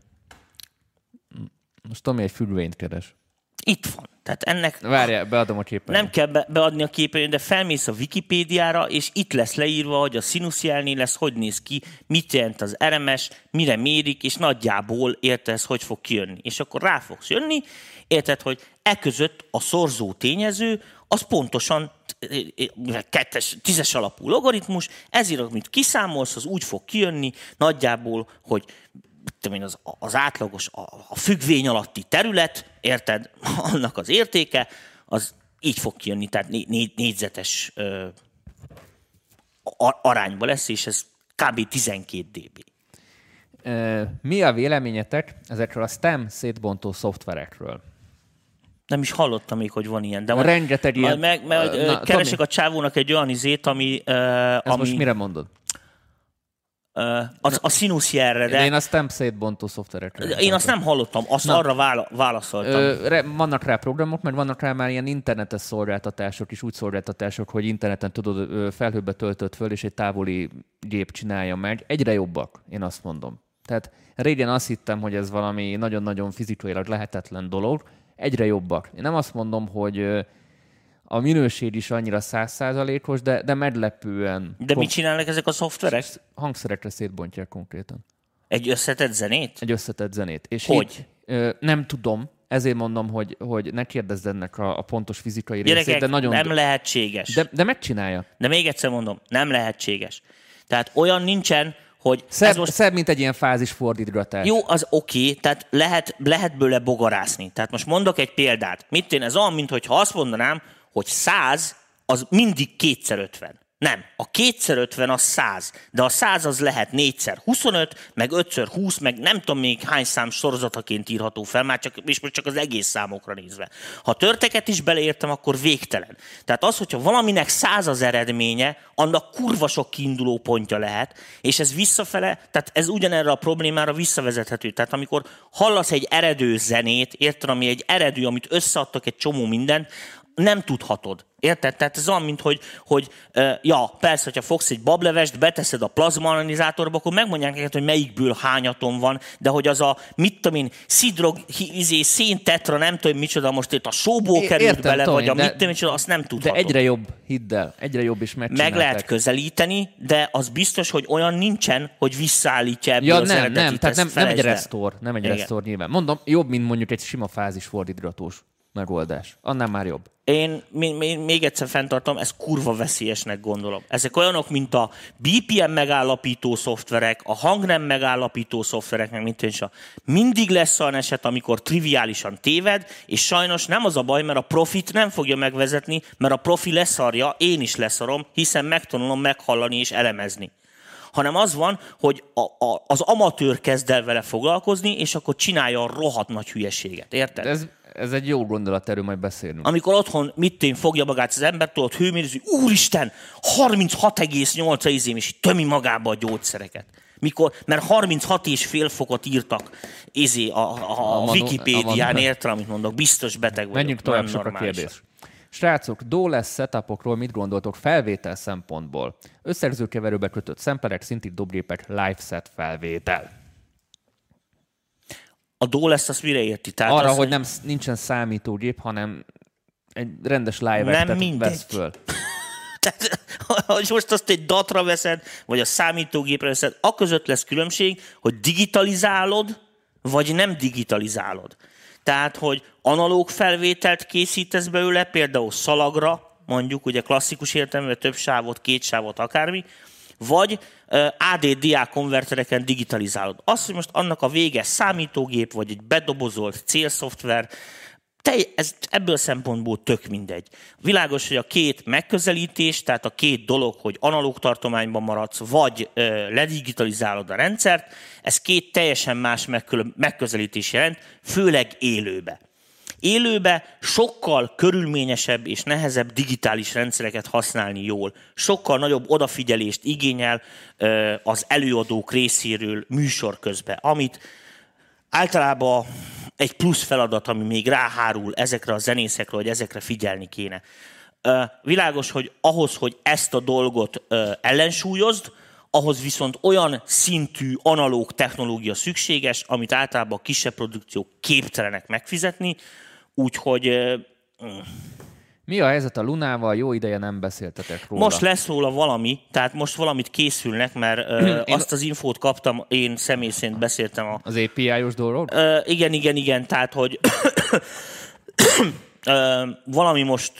Most Tomi egy fülvényt keres. Itt van. Tehát ennek... Várjál, beadom a képernyőt. Nem kell be, beadni a képernyőt, de felmész a Wikipédiára, és itt lesz leírva, hogy a színuszjelnél lesz, hogy néz ki, mit jelent az RMS, mire mérik, és nagyjából érted, ez hogy fog kijönni. És akkor rá fogsz jönni, érted, hogy e között a szorzó tényező, az pontosan kettes, tízes alapú logaritmus, ezért, amit kiszámolsz, az úgy fog kijönni nagyjából, hogy én, az, az átlagos, a, a függvény alatti terület, érted, annak az értéke, az így fog kijönni, tehát né, né, négyzetes ö, arányba lesz, és ez kb. 12 dB. Mi a véleményetek ezekről a STEM szétbontó szoftverekről? Nem is hallottam még, hogy van ilyen. De Rengeteg ilyen. Meg, meg, Na, keresek Tomi. a csávónak egy olyan izét, ami... Uh, ami... most mire mondod? A, a színuszjelre, de... Én azt nem szétbontó szoftverekre. Én azt nem hallottam, azt Na. arra vála, válaszoltam. Ö, re, vannak rá programok, mert vannak rá már ilyen internetes szolgáltatások is, úgy szolgáltatások, hogy interneten tudod, felhőbe töltött föl, és egy távoli gép csinálja meg. Egyre jobbak, én azt mondom. Tehát régen azt hittem, hogy ez valami nagyon-nagyon fizikailag lehetetlen dolog, egyre jobbak. Én nem azt mondom, hogy a minőség is annyira százszázalékos, de, de meglepően. De mit csinálnak ezek a szoftverek? Hangszerekre szétbontják konkrétan. Egy összetett zenét? Egy összetett zenét. És hogy? Így, ö, nem tudom, ezért mondom, hogy, hogy ne kérdezz ennek a, a pontos fizikai Gyerekek, részét, de nagyon... nem lehetséges. De, de megcsinálja. De még egyszer mondom, nem lehetséges. Tehát olyan nincsen, hogy szebb, ez most... szebb, mint egy ilyen fázis fordítgatás. Jó, az oké, okay, tehát lehet, lehet bőle bogarászni. Tehát most mondok egy példát. Mit én, ez olyan, mintha azt mondanám, hogy 100 az mindig kétszer 50. Nem. A kétszer 50 az 100, de a 100 az lehet 4 25, meg 5 20, meg nem tudom még hány szám sorozataként írható fel, már csak, és most csak az egész számokra nézve. Ha törteket is beleértem, akkor végtelen. Tehát az, hogyha valaminek 100 az eredménye, annak kurva sok kiinduló pontja lehet, és ez visszafele, tehát ez ugyanerre a problémára visszavezethető. Tehát amikor hallasz egy eredő zenét, érted, ami egy eredő, amit összeadtak egy csomó mindent, nem tudhatod. Érted? Tehát ez olyan, mint hogy, hogy ja, persze, hogyha fogsz egy bablevest, beteszed a plazma analizátorba, akkor megmondják neked, hogy melyikből hányaton van, de hogy az a, mit tudom én, szidrog, izé, széntetra, nem tudom, micsoda, most itt a sóból került Értem, bele, Tony, vagy a mit tudom, micsoda, azt nem tudhatod. De egyre jobb, hidd el, egyre jobb is Meg lehet közelíteni, de az biztos, hogy olyan nincsen, hogy visszaállítja ebből ja, az nem, nem, tehát nem, nem egy restore, nem egy restore nyilván. Mondom, jobb, mint mondjuk egy sima fázis fordítgatós megoldás. Annál már jobb. Én még egyszer fenntartom, ez kurva veszélyesnek gondolom. Ezek olyanok, mint a BPM megállapító szoftverek, a hangnem megállapító szoftverek, meg mint a mindig lesz olyan eset, amikor triviálisan téved, és sajnos nem az a baj, mert a profit nem fogja megvezetni, mert a profi leszarja, én is leszarom, hiszen megtanulom meghallani és elemezni hanem az van, hogy a, a, az amatőr kezd el vele foglalkozni, és akkor csinálja a rohadt nagy hülyeséget. Érted? De ez, ez egy jó gondolat, erről majd beszélünk. Amikor otthon mit én fogja magát az ember, tudod hőmérőzni, úristen, 36,8 a izém, és tömi magába a gyógyszereket. Mikor, mert 36 és fél fokot írtak izé, a, a, a, a Wikipédián, értem, amit mondok, biztos beteg vagyok. Menjünk tovább, sok a kérdés. Srácok, DOLES setupokról mit gondoltok felvétel szempontból? Összerzőkeverőbe kötött szemplerek, szinti dobgépek, live set felvétel. A DOLES azt mire érti? Tehát Arra, az, hogy nem, nincsen számítógép, hanem egy rendes live-et vesz föl. Tehát, hogy most azt egy datra veszed, vagy a számítógépre veszed, a között lesz különbség, hogy digitalizálod, vagy nem digitalizálod. Tehát, hogy analóg felvételt készítesz belőle, például szalagra, mondjuk ugye klasszikus értelemben több sávot, két sávot, akármi, vagy ADDA konvertereken digitalizálod. Azt, hogy most annak a vége számítógép, vagy egy bedobozolt célszoftver, te, ez ebből szempontból tök mindegy. Világos, hogy a két megközelítés, tehát a két dolog, hogy analóg tartományban maradsz, vagy ö, ledigitalizálod a rendszert, ez két teljesen más megközelítés jelent, főleg élőbe. Élőbe sokkal körülményesebb és nehezebb digitális rendszereket használni jól. Sokkal nagyobb odafigyelést igényel az előadók részéről műsor közben, amit általában egy plusz feladat, ami még ráhárul ezekre a zenészekre, hogy ezekre figyelni kéne. Világos, hogy ahhoz, hogy ezt a dolgot ellensúlyozd, ahhoz viszont olyan szintű analóg technológia szükséges, amit általában a kisebb produkciók képtelenek megfizetni, úgyhogy. Mi a helyzet a Lunával? Jó ideje nem beszéltetek róla. Most lesz róla valami, tehát most valamit készülnek, mert ö, én... azt az infót kaptam, én személy szerint beszéltem a... Az API-os dolog? Ö, igen, igen, igen, tehát hogy valami most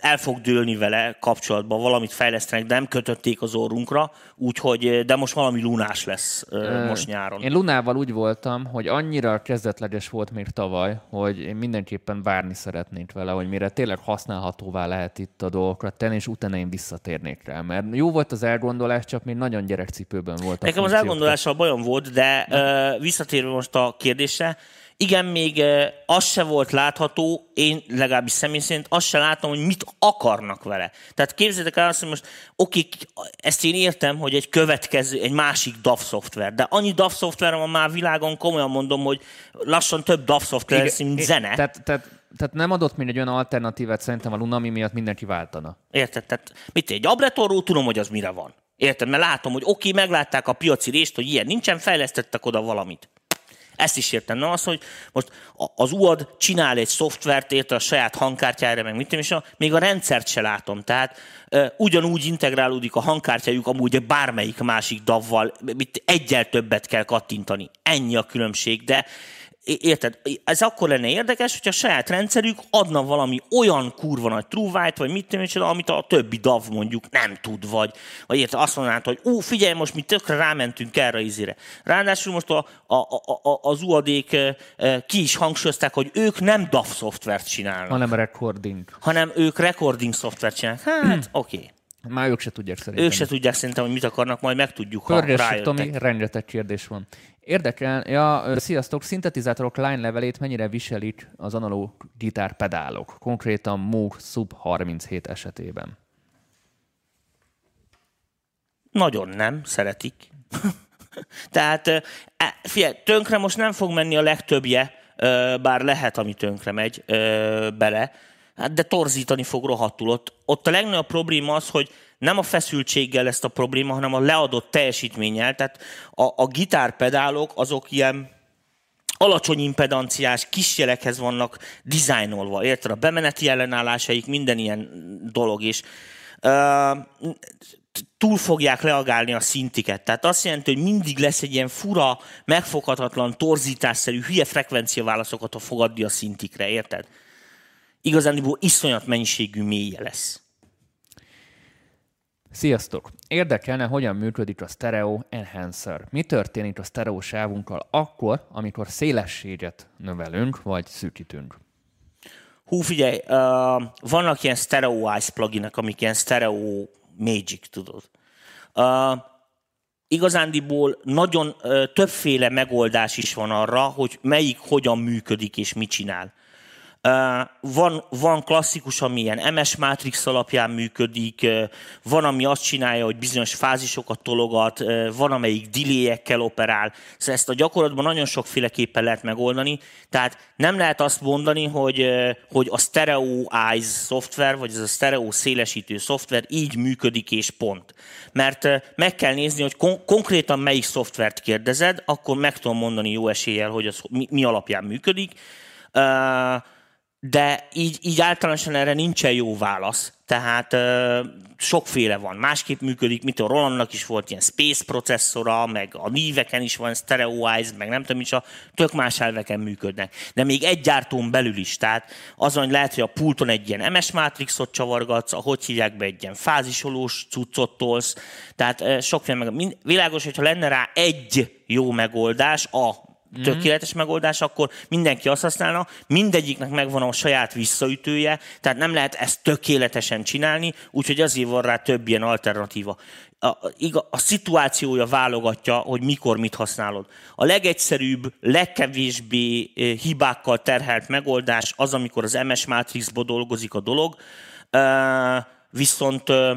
el fog dőlni vele kapcsolatban, valamit fejlesztenek, de nem kötötték az orrunkra, úgyhogy, de most valami lunás lesz most nyáron. Én lunával úgy voltam, hogy annyira kezdetleges volt még tavaly, hogy én mindenképpen várni szeretnék vele, hogy mire tényleg használhatóvá lehet itt a dolgokat tenni, és utána én visszatérnék rá. Mert jó volt az elgondolás, csak még nagyon gyerekcipőben volt. Nekem az elgondolással bajom volt, de uh, visszatérve most a kérdésre, igen, még az se volt látható, én legalábbis személy szerint azt se látom, hogy mit akarnak vele. Tehát képzeljétek el azt, hogy most oké, ezt én értem, hogy egy következő, egy másik DAV szoftver, de annyi DAV szoftver van már világon, komolyan mondom, hogy lassan több DAV szoftver lesz, mint zene. Tehát, tehát, tehát nem adott még egy olyan alternatívát szerintem a Lunami miatt mindenki váltana. Érted? Tehát mit egy abletorról tudom, hogy az mire van. Érted? Mert látom, hogy oké, meglátták a piaci részt, hogy ilyen nincsen, fejlesztettek oda valamit. Ezt is értem. Na az, hogy most az UAD csinál egy szoftvert, érte a saját hangkártyára, meg mit és a, még a rendszert se látom. Tehát ugyanúgy integrálódik a hangkártyájuk amúgy bármelyik másik davval, egyel többet kell kattintani. Ennyi a különbség, de Érted? Ez akkor lenne érdekes, hogyha a saját rendszerük adna valami olyan kurva nagy true vagy mit tudom, amit a többi DAV mondjuk nem tud, vagy, vagy érted, azt mondanád, hogy ú, figyelj, most mi tökre rámentünk erre az izére. Ráadásul most a, a, a, a, az UAD-k ki is hangsúlyozták, hogy ők nem DAV szoftvert csinálnak. Hanem recording. Hanem ők recording szoftvert csinálnak. Hát, oké. Okay. Már ők se tudják szerintem. Ők se tudják szerintem, hogy mit akarnak, majd megtudjuk, ha rájöttek. Tomi, rengeteg kérdés van. Érdekel, ja, sziasztok, szintetizátorok line levelét mennyire viselik az analóg gitár pedálok, konkrétan Moog Sub 37 esetében? Nagyon nem, szeretik. Tehát e, figyelj, tönkre most nem fog menni a legtöbbje, bár lehet, ami tönkre megy bele, hát de torzítani fog rohadtul. Ott, ott a legnagyobb probléma az, hogy nem a feszültséggel ezt a probléma, hanem a leadott teljesítménnyel. Tehát a, a gitárpedálok azok ilyen alacsony impedanciás kisjelekhez vannak dizájnolva. Érted? A bemeneti ellenállásaik, minden ilyen dolog. Uh, túl fogják reagálni a szintiket. Tehát azt jelenti, hogy mindig lesz egy ilyen fura, megfoghatatlan, torzításszerű, hülye frekvenciaválaszokat fog adni a szintikre, érted? Igazán iszonyat mennyiségű mélye lesz. Sziasztok! Érdekelne, hogyan működik a Stereo Enhancer. Mi történik a stereo sávunkkal akkor, amikor szélességet növelünk, vagy szűkítünk? Hú, figyelj, uh, vannak ilyen Stereo Eyes pluginek, amik ilyen Stereo Magic, tudod. Uh, igazándiból nagyon uh, többféle megoldás is van arra, hogy melyik hogyan működik és mit csinál. Van, van klasszikus, ami ilyen MS Matrix alapján működik, van, ami azt csinálja, hogy bizonyos fázisokat tologat, van, amelyik delay operál. Szóval ezt a gyakorlatban nagyon sokféleképpen lehet megoldani, tehát nem lehet azt mondani, hogy, hogy a Eyes szoftver, vagy ez a Stereo szélesítő szoftver így működik és pont. Mert meg kell nézni, hogy kon- konkrétan melyik szoftvert kérdezed, akkor meg tudom mondani jó eséllyel, hogy az mi, mi alapján működik. Uh, de így, így általánosan erre nincsen jó válasz. Tehát ö, sokféle van. Másképp működik, mint a Rolandnak is volt ilyen Space processzora, meg a níveken is van Stereoized, meg nem tudom, is a tök más elveken működnek. De még egy gyártón belül is. Tehát azon, lehet, hogy a pulton egy ilyen MS Matrixot csavargatsz, ahogy hívják be egy ilyen fázisolós cuccot tolsz. Tehát ö, sokféle meg. Világos, hogyha lenne rá egy jó megoldás, a. tökéletes megoldás, akkor mindenki azt használna, mindegyiknek megvan a saját visszaütője, tehát nem lehet ezt tökéletesen csinálni, úgyhogy azért van rá több ilyen alternatíva. A, a, a szituációja válogatja, hogy mikor mit használod. A legegyszerűbb, legkevésbé eh, hibákkal terhelt megoldás az, amikor az MS Matrixból dolgozik a dolog, uh, viszont uh,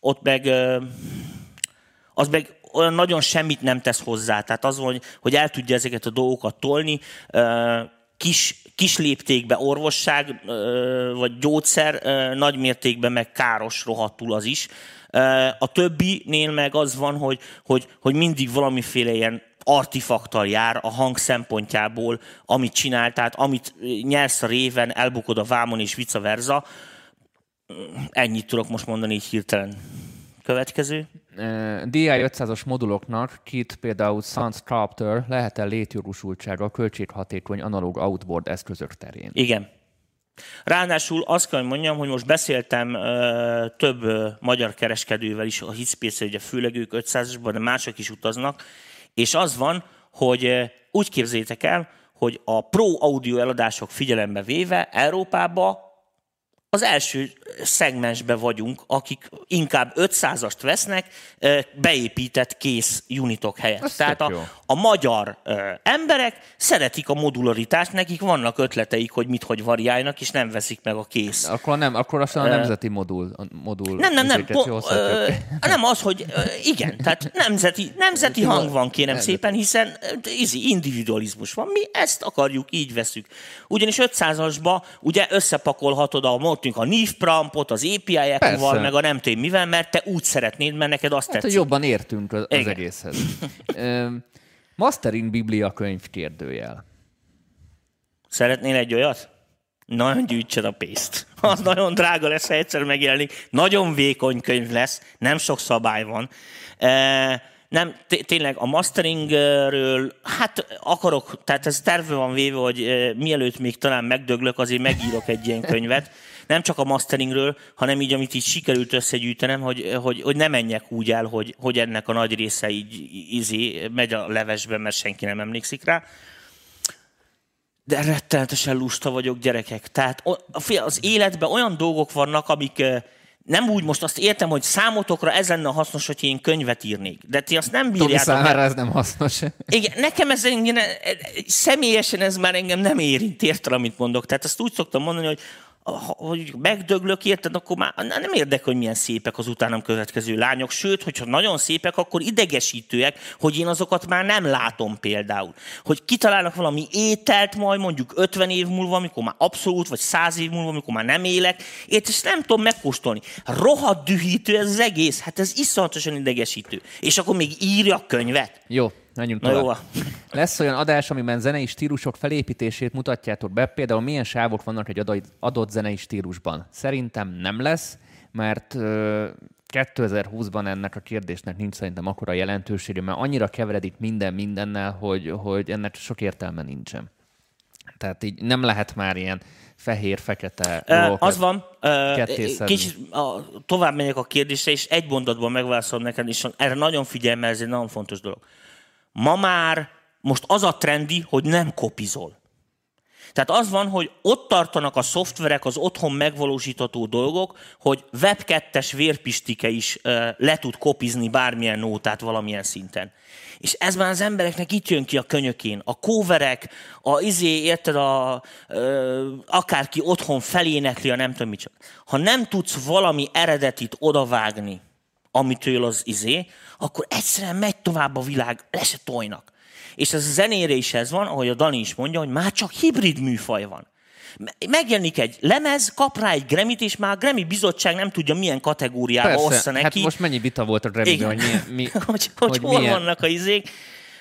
ott meg az meg olyan nagyon semmit nem tesz hozzá. Tehát az, hogy, hogy el tudja ezeket a dolgokat tolni, kis, kis léptékben orvosság vagy gyógyszer, nagy mértékben meg káros rohadtul az is. A többinél meg az van, hogy, hogy, hogy mindig valamiféle ilyen artifaktal jár a hang szempontjából, amit csinál, tehát amit nyersz a réven, elbukod a vámon és vice versa. Ennyit tudok most mondani így hirtelen. Következő. DI 500-as moduloknak kit például Sunsculptor lehet-e létjogosultsága költséghatékony analóg outboard eszközök terén? Igen. Ráadásul azt kell, hogy mondjam, hogy most beszéltem ö, több ö, magyar kereskedővel is, a Hitspace, ugye főleg ők 500-asban, de mások is utaznak, és az van, hogy ö, úgy képzétek el, hogy a pro audio eladások figyelembe véve Európába az első szegmensbe vagyunk, akik inkább 500-ast vesznek beépített kész unitok helyett. Ez Tehát a, a magyar emberek szeretik a modularitást, nekik vannak ötleteik, hogy mit hogy variálnak, és nem veszik meg a kész. Akkor nem, akkor azt a nemzeti modul, modul Nem, nem, nem. Po, ö, nem az, hogy ö, igen, tehát nemzeti, nemzeti hang van, kérem szépen, hiszen izi, individualizmus van. Mi ezt akarjuk, így veszük. Ugyanis 500-asba ugye összepakolhatod a mondtunk a NIF prampot, az API-ekkel, meg a nem tudom mivel, mert te úgy szeretnéd, mert neked azt hát, tetszik. jobban értünk az, az egészhez. Mastering Biblia könyv kérdőjel. Szeretnél egy olyat? Nagyon gyűjtsed a pénzt. Az nagyon drága lesz, ha egyszer megjelenik. Nagyon vékony könyv lesz, nem sok szabály van. E, nem, tényleg a masteringről, hát akarok, tehát ez terve van véve, hogy e, mielőtt még talán megdöglök, azért megírok egy ilyen könyvet nem csak a masteringről, hanem így, amit így sikerült összegyűjtenem, hogy, hogy, hogy ne menjek úgy el, hogy, hogy ennek a nagy része így izé, megy a levesbe, mert senki nem emlékszik rá. De rettenetesen lusta vagyok, gyerekek. Tehát az életben olyan dolgok vannak, amik nem úgy most azt értem, hogy számotokra ez lenne hasznos, hogy én könyvet írnék. De ti azt nem bírjátok. Tomi számára ez nem hasznos. Igen, nekem ez engem, személyesen ez már engem nem érint, értem, amit mondok. Tehát azt úgy szoktam mondani, hogy hogy megdöglök, érted, akkor már nem érdekel, hogy milyen szépek az utánam következő lányok, sőt, hogyha nagyon szépek, akkor idegesítőek, hogy én azokat már nem látom például. Hogy kitalálnak valami ételt majd mondjuk 50 év múlva, amikor már abszolút, vagy 100 év múlva, amikor már nem élek, érted, ezt nem tudom megkóstolni. Rohadt dühítő ez az egész, hát ez iszonyatosan idegesítő. És akkor még írja a könyvet. Jó, menjünk tovább. Jó. Lesz olyan adás, amiben zenei stílusok felépítését mutatjátok be, például milyen sávok vannak egy adott zenei stílusban. Szerintem nem lesz, mert 2020-ban ennek a kérdésnek nincs szerintem akkora jelentősége, mert annyira keveredik minden mindennel, hogy, hogy ennek sok értelme nincsen. Tehát így nem lehet már ilyen fehér-fekete uh, Az van. Uh, kicsit a, tovább megyek a kérdésre, és egy mondatban megválaszolom neked, és erre nagyon figyelj, mert ez egy nagyon fontos dolog. Ma már most az a trendi, hogy nem kopizol. Tehát az van, hogy ott tartanak a szoftverek, az otthon megvalósítható dolgok, hogy Web2-es vérpistike is uh, le tud kopizni bármilyen nótát valamilyen szinten. És ez már az embereknek itt jön ki a könyökén. A kóverek, a izé, érted, a, ö, akárki otthon felénekli, a nem tudom csak. Ha nem tudsz valami eredetit odavágni, amitől az izé, akkor egyszerűen megy tovább a világ, le se tojnak. És ez a zenére is ez van, ahogy a Dani is mondja, hogy már csak hibrid műfaj van. Megjelenik egy lemez, kap rá egy Grammy-t, és már a Grammy bizottság nem tudja, milyen kategóriába Persze, ossza neki. Hát most mennyi vita volt a Grammy, hogy mi, mi, hogy, hogy, hogy hol milyen... vannak a izék.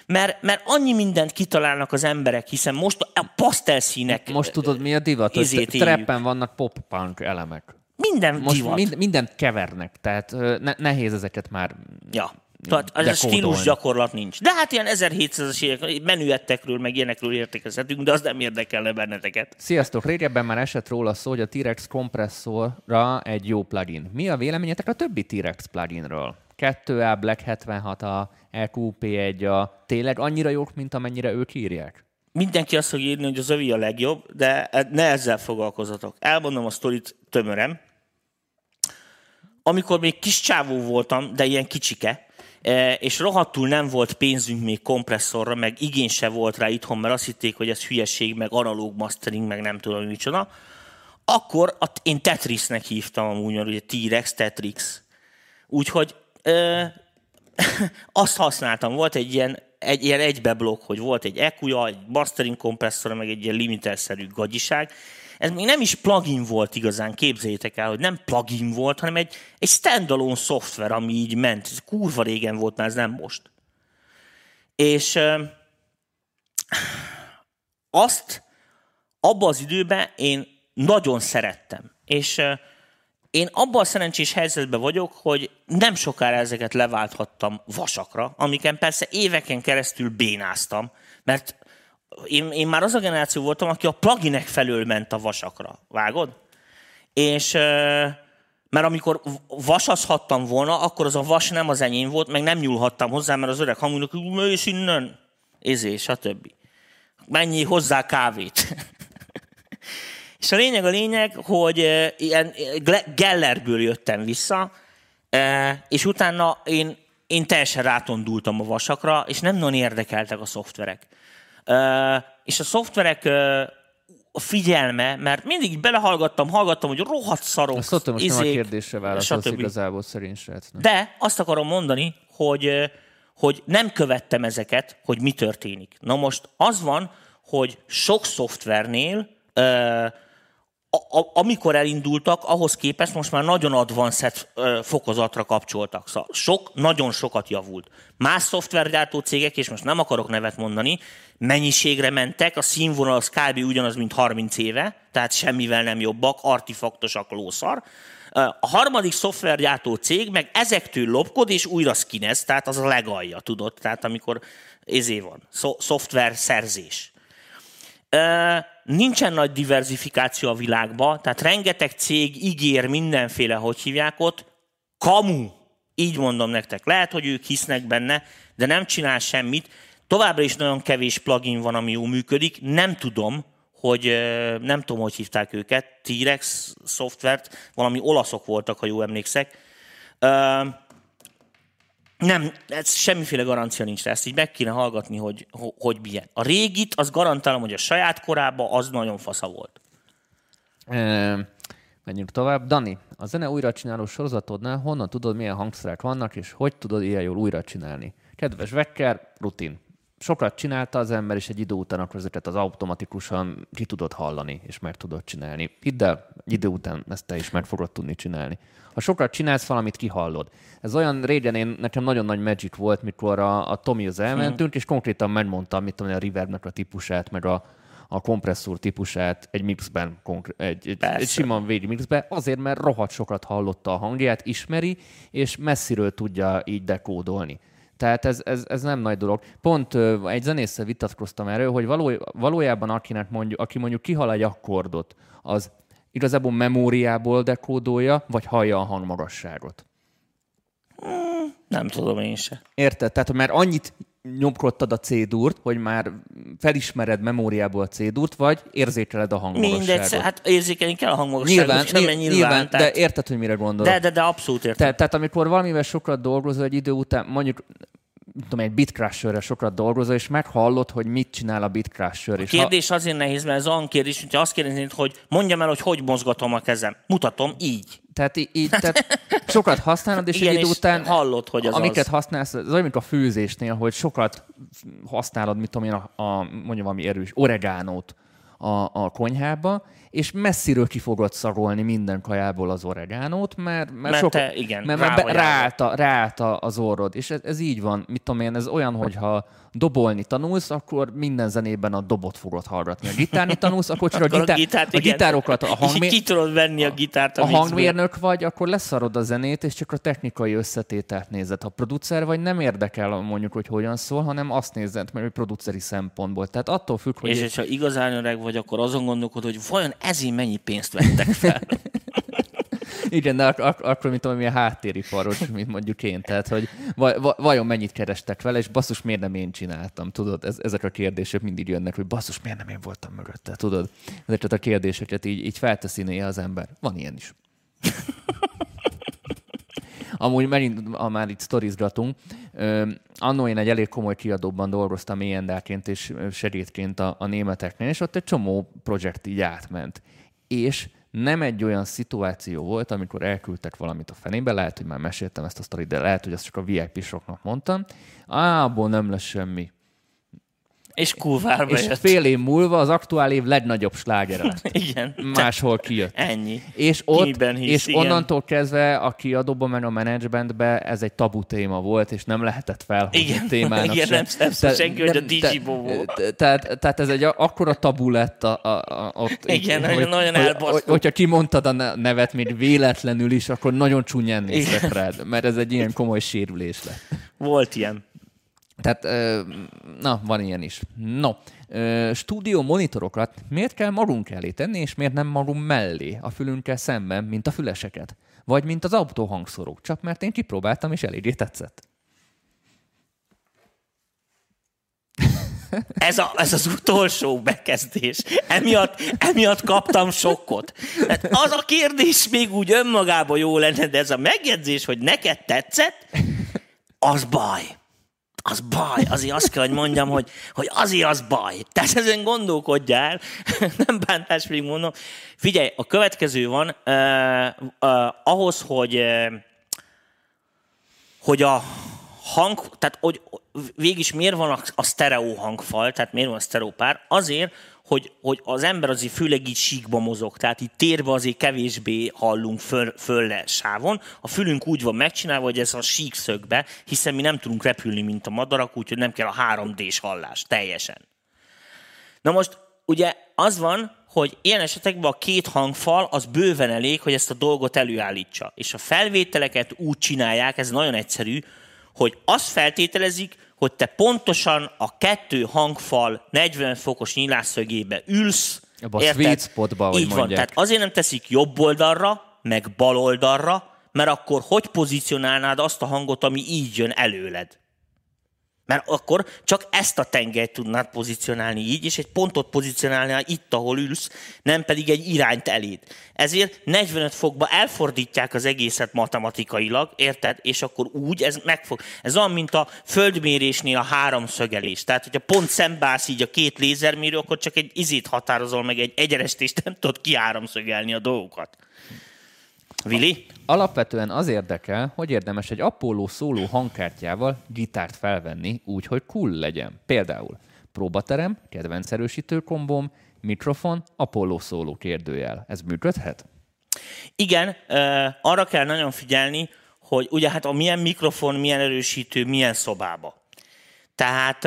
mert, mert annyi mindent kitalálnak az emberek, hiszen most a pasztelszínek Most tudod, mi a divat? Treppen vannak pop-punk elemek. Minden Most divat. mind, mindent kevernek, tehát ne, nehéz ezeket már Ja. Tehát az a stílus gyakorlat nincs. De hát ilyen 1700-as évek menüettekről, meg ilyenekről értékezhetünk, de az nem érdekelne benneteket. Sziasztok! Régebben már esett róla szó, hogy a T-Rex kompresszorra egy jó plugin. Mi a véleményetek a többi T-Rex pluginről? 2A, Black 76, a EQP1, a tényleg annyira jók, mint amennyire ők írják? Mindenki azt fog írni, hogy az övi a legjobb, de ne ezzel foglalkozatok. Elmondom a sztorit tömören. Amikor még kis csávó voltam, de ilyen kicsike, eh, és rohadtul nem volt pénzünk még kompresszorra, meg igény se volt rá itthon, mert azt hitték, hogy ez hülyeség, meg analóg mastering, meg nem tudom micsoda, akkor a- én Tetrisnek hívtam amúgy, mert ugye T-Rex, Tetrix. Úgyhogy ö, azt használtam. Volt egy ilyen, egy ilyen egybeblokk, hogy volt egy EQ-ja, egy mastering kompresszor, meg egy ilyen limiterszerű gagyiság. Ez még nem is plugin volt igazán, képzeljétek el, hogy nem plugin volt, hanem egy, egy standalone szoftver, ami így ment. Ez kurva régen volt, már ez nem most. És ö, azt abban az időben én nagyon szerettem. És ö, én abban a szerencsés helyzetben vagyok, hogy nem sokára ezeket leválthattam vasakra, amiken persze éveken keresztül bénáztam, mert én, én már az a generáció voltam, aki a pluginek felől ment a vasakra. Vágod? És mert amikor vasazhattam volna, akkor az a vas nem az enyém volt, meg nem nyúlhattam hozzá, mert az öreg hamunak, és innen, ezé, stb. Mennyi hozzá kávét. És a lényeg a lényeg, hogy ilyen Gellerből jöttem vissza, és utána én, én teljesen rátondultam a vasakra, és nem nagyon érdekeltek a szoftverek. És a szoftverek a figyelme, mert mindig így belehallgattam, hallgattam, hogy rohadt szarok, Azt tudtam, most nem a kérdésre válaszolsz igazából szerint srácnak. De azt akarom mondani, hogy, hogy nem követtem ezeket, hogy mi történik. Na most az van, hogy sok szoftvernél, a, a, amikor elindultak, ahhoz képest most már nagyon advanced ö, fokozatra kapcsoltak. Szóval sok, nagyon sokat javult. Más szoftvergyártó cégek, és most nem akarok nevet mondani, mennyiségre mentek, a színvonal az kb. ugyanaz, mint 30 éve, tehát semmivel nem jobbak, artifaktosak, lószar. A harmadik szoftvergyártó cég meg ezektől lopkod, és újra skinez, tehát az a legalja, tudod? Tehát amikor ezé van, szo- szoftver szerzés. Nincsen nagy diversifikáció a világban, tehát rengeteg cég ígér mindenféle, hogy hívják ott, kamu, így mondom nektek. Lehet, hogy ők hisznek benne, de nem csinál semmit. Továbbra is nagyon kevés plugin van, ami jól működik. Nem tudom, hogy nem tudom, hogy hívták őket, T-Rex szoftvert, valami olaszok voltak, ha jól emlékszek. Nem, ez semmiféle garancia nincs rá, ezt így meg kéne hallgatni, hogy, hogy, milyen. A régit, az garantálom, hogy a saját korában az nagyon fasza volt. Ö, Menjünk tovább. Dani, a zene újra csináló sorozatodnál honnan tudod, milyen hangszerek vannak, és hogy tudod ilyen jól újra csinálni? Kedves Vekker, rutin. Sokat csinálta az ember, és egy idő után akkor ezeket az automatikusan ki tudod hallani, és meg tudod csinálni. Hidd el, egy idő után ezt te is meg fogod tudni csinálni. Ha sokat csinálsz, valamit kihallod. Ez olyan régen én, nekem nagyon nagy magic volt, mikor a, a Tomi az elmentünk, és konkrétan megmondtam, mit tudom, a reverbnek a típusát, meg a, a kompresszor típusát egy mixben, egy, egy, Persze. egy sima végi mixben, azért, mert rohadt sokat hallotta a hangját, ismeri, és messziről tudja így dekódolni. Tehát ez, ez, ez nem nagy dolog. Pont egy zenésszel vitatkoztam erről, hogy való, valójában akinek mondjuk, aki mondjuk kihal egy akkordot, az igazából memóriából dekódolja, vagy hallja a hangmagasságot. Nem tudom én se. Érted? Tehát, mert annyit nyomkodtad a C-durt, hogy már felismered memóriából a C-durt, vagy érzékeled a hangmagasságot. Mindegy, hát érzékelni kell a hangmagasságot. Nyilván, sem, nyilván, nyilván, tehát, de érted, hogy mire gondolok. de, de, de abszolút értem. Te, tehát amikor valamivel sokat dolgozol egy idő után, mondjuk tudom, egy bitcrusherrel sokat dolgozol, és meghallod, hogy mit csinál a bitcrusher. Ha, Kérdés azért nehéz, mert ez olyan kérdés, hogyha azt kérdeznéd, hogy mondjam el, hogy hogy mozgatom a kezem. Mutatom, így. Tehát, í- így, tehát sokat használod, és Igen, egy idő után hallod, hogy az amiket az. használsz, az olyan, mint a főzésnél, hogy sokat használod, mit tudom én, a, a mondjuk valami erős oregánót, a, a konyhába, és messziről ki fogod szagolni minden kajából az oregánót, mert, mert, Mert sok, te, igen, mert, mert ráállta, ráállta az orrod. És ez, ez így van, mit tudom én, ez olyan, hogyha dobolni tanulsz, akkor minden zenében a dobot fogod hallgatni. A gitárni tanulsz, akkor csak a, gitár, gitárt, a gitárokat, a És hangmé... ki tudod venni a gitárt a, a hangmérnök vagy, akkor leszarod a zenét, és csak a technikai összetételt nézed. Ha producer vagy, nem érdekel mondjuk, hogy hogyan szól, hanem azt nézed, mert hogy produceri szempontból. Tehát attól függ, hogy... És ha igazán öreg vagy, akkor azon gondolkod, hogy vajon ezért mennyi pénzt vettek fel. Igen, de ak- ak- akkor, mint tudom, milyen háttériparos, mint mondjuk én. Tehát, hogy vaj- vaj- vajon mennyit kerestek vele, és basszus, miért nem én csináltam, tudod? Ez, ezek a kérdések mindig jönnek, hogy basszus, miért nem én voltam mögötte, tudod? Ezeket a kérdéseket így, így felteszi néha az ember. Van ilyen is. Amúgy megint, ha már itt sztorizgatunk, annó én egy elég komoly kiadóban dolgoztam éjendárként és segédként a, a németeknél, és ott egy csomó projekt így átment. És nem egy olyan szituáció volt, amikor elküldtek valamit a fenébe, lehet, hogy már meséltem ezt a sztorit, de lehet, hogy ezt csak a VIP-soknak mondtam. Á, nem lesz semmi. És kurvárba És jött. fél év múlva az aktuál év legnagyobb slágere lett. Igen. Máshol kijött. Ennyi. És ott, hisz, és igen. onnantól kezdve a kiadóban, meg a menedzsmentbe ez egy tabu téma volt, és nem lehetett felhozni Igen. témának Igen, sem. nem- nem szól senki, hogy a Digibobó. te- Tehát, tehát ez egy akkora tabu lett a, a, a, ott. Igen, így, nagyon- nagyon hogy, elbasztuk. hogy, Hogyha kimondtad a ne- nevet még véletlenül is, akkor nagyon csúnyán néztek rád, mert ez egy ilyen komoly sérülés lett. Volt ilyen. Tehát, na, van ilyen is. No, stúdió monitorokat miért kell magunk elé tenni, és miért nem magunk mellé, a fülünkkel szemben, mint a füleseket? Vagy mint az autóhangszórók, csak mert én kipróbáltam, és eléggé tetszett. Ez, a, ez az utolsó bekezdés. Emiatt, emiatt kaptam sokkot. Tehát az a kérdés még úgy önmagában jó lenne, de ez a megjegyzés, hogy neked tetszett, az baj. Az baj. Azért azt kell, hogy mondjam, hogy, hogy azért az baj. Tehát ezen gondolkodjál. Nem bántás még mondom. Figyelj, a következő van. Uh, uh, ahhoz, hogy uh, hogy a hang, tehát hogy végig miért van a, a sztereó hangfal, tehát miért van a sztereó pár? Azért, hogy, hogy az ember azért főleg így síkba mozog, tehát itt térbe azért kevésbé hallunk föl, fölle sávon. A fülünk úgy van megcsinálva, hogy ez a sík szögbe, hiszen mi nem tudunk repülni, mint a madarak, úgyhogy nem kell a 3D-s hallás teljesen. Na most ugye az van, hogy ilyen esetekben a két hangfal az bőven elég, hogy ezt a dolgot előállítsa. És a felvételeket úgy csinálják, ez nagyon egyszerű, hogy azt feltételezik, hogy te pontosan a kettő hangfal 40 fokos nyilásszögébe ülsz. Abba a sweet spotba, Így van, tehát azért nem teszik jobb oldalra, meg bal oldalra, mert akkor hogy pozícionálnád azt a hangot, ami így jön előled? Mert akkor csak ezt a tengelyt tudnád pozícionálni így, és egy pontot pozícionálni itt, ahol ülsz, nem pedig egy irányt eléd. Ezért 45 fokba elfordítják az egészet matematikailag, érted? És akkor úgy ez megfog. Ez olyan, mint a földmérésnél a háromszögelés. Tehát, hogyha pont szembeállsz így a két lézermérő, akkor csak egy izét határozol meg, egy egyenest, és nem tudod kiháromszögelni a dolgokat. Vili? Alapvetően az érdekel, hogy érdemes egy Apollo szóló hangkártyával gitárt felvenni úgy, hogy cool legyen. Például próbaterem, kedvenc erősítő kombóm, mikrofon, Apollo szóló kérdőjel. Ez működhet? Igen, arra kell nagyon figyelni, hogy ugye hát a milyen mikrofon, milyen erősítő, milyen szobába. Tehát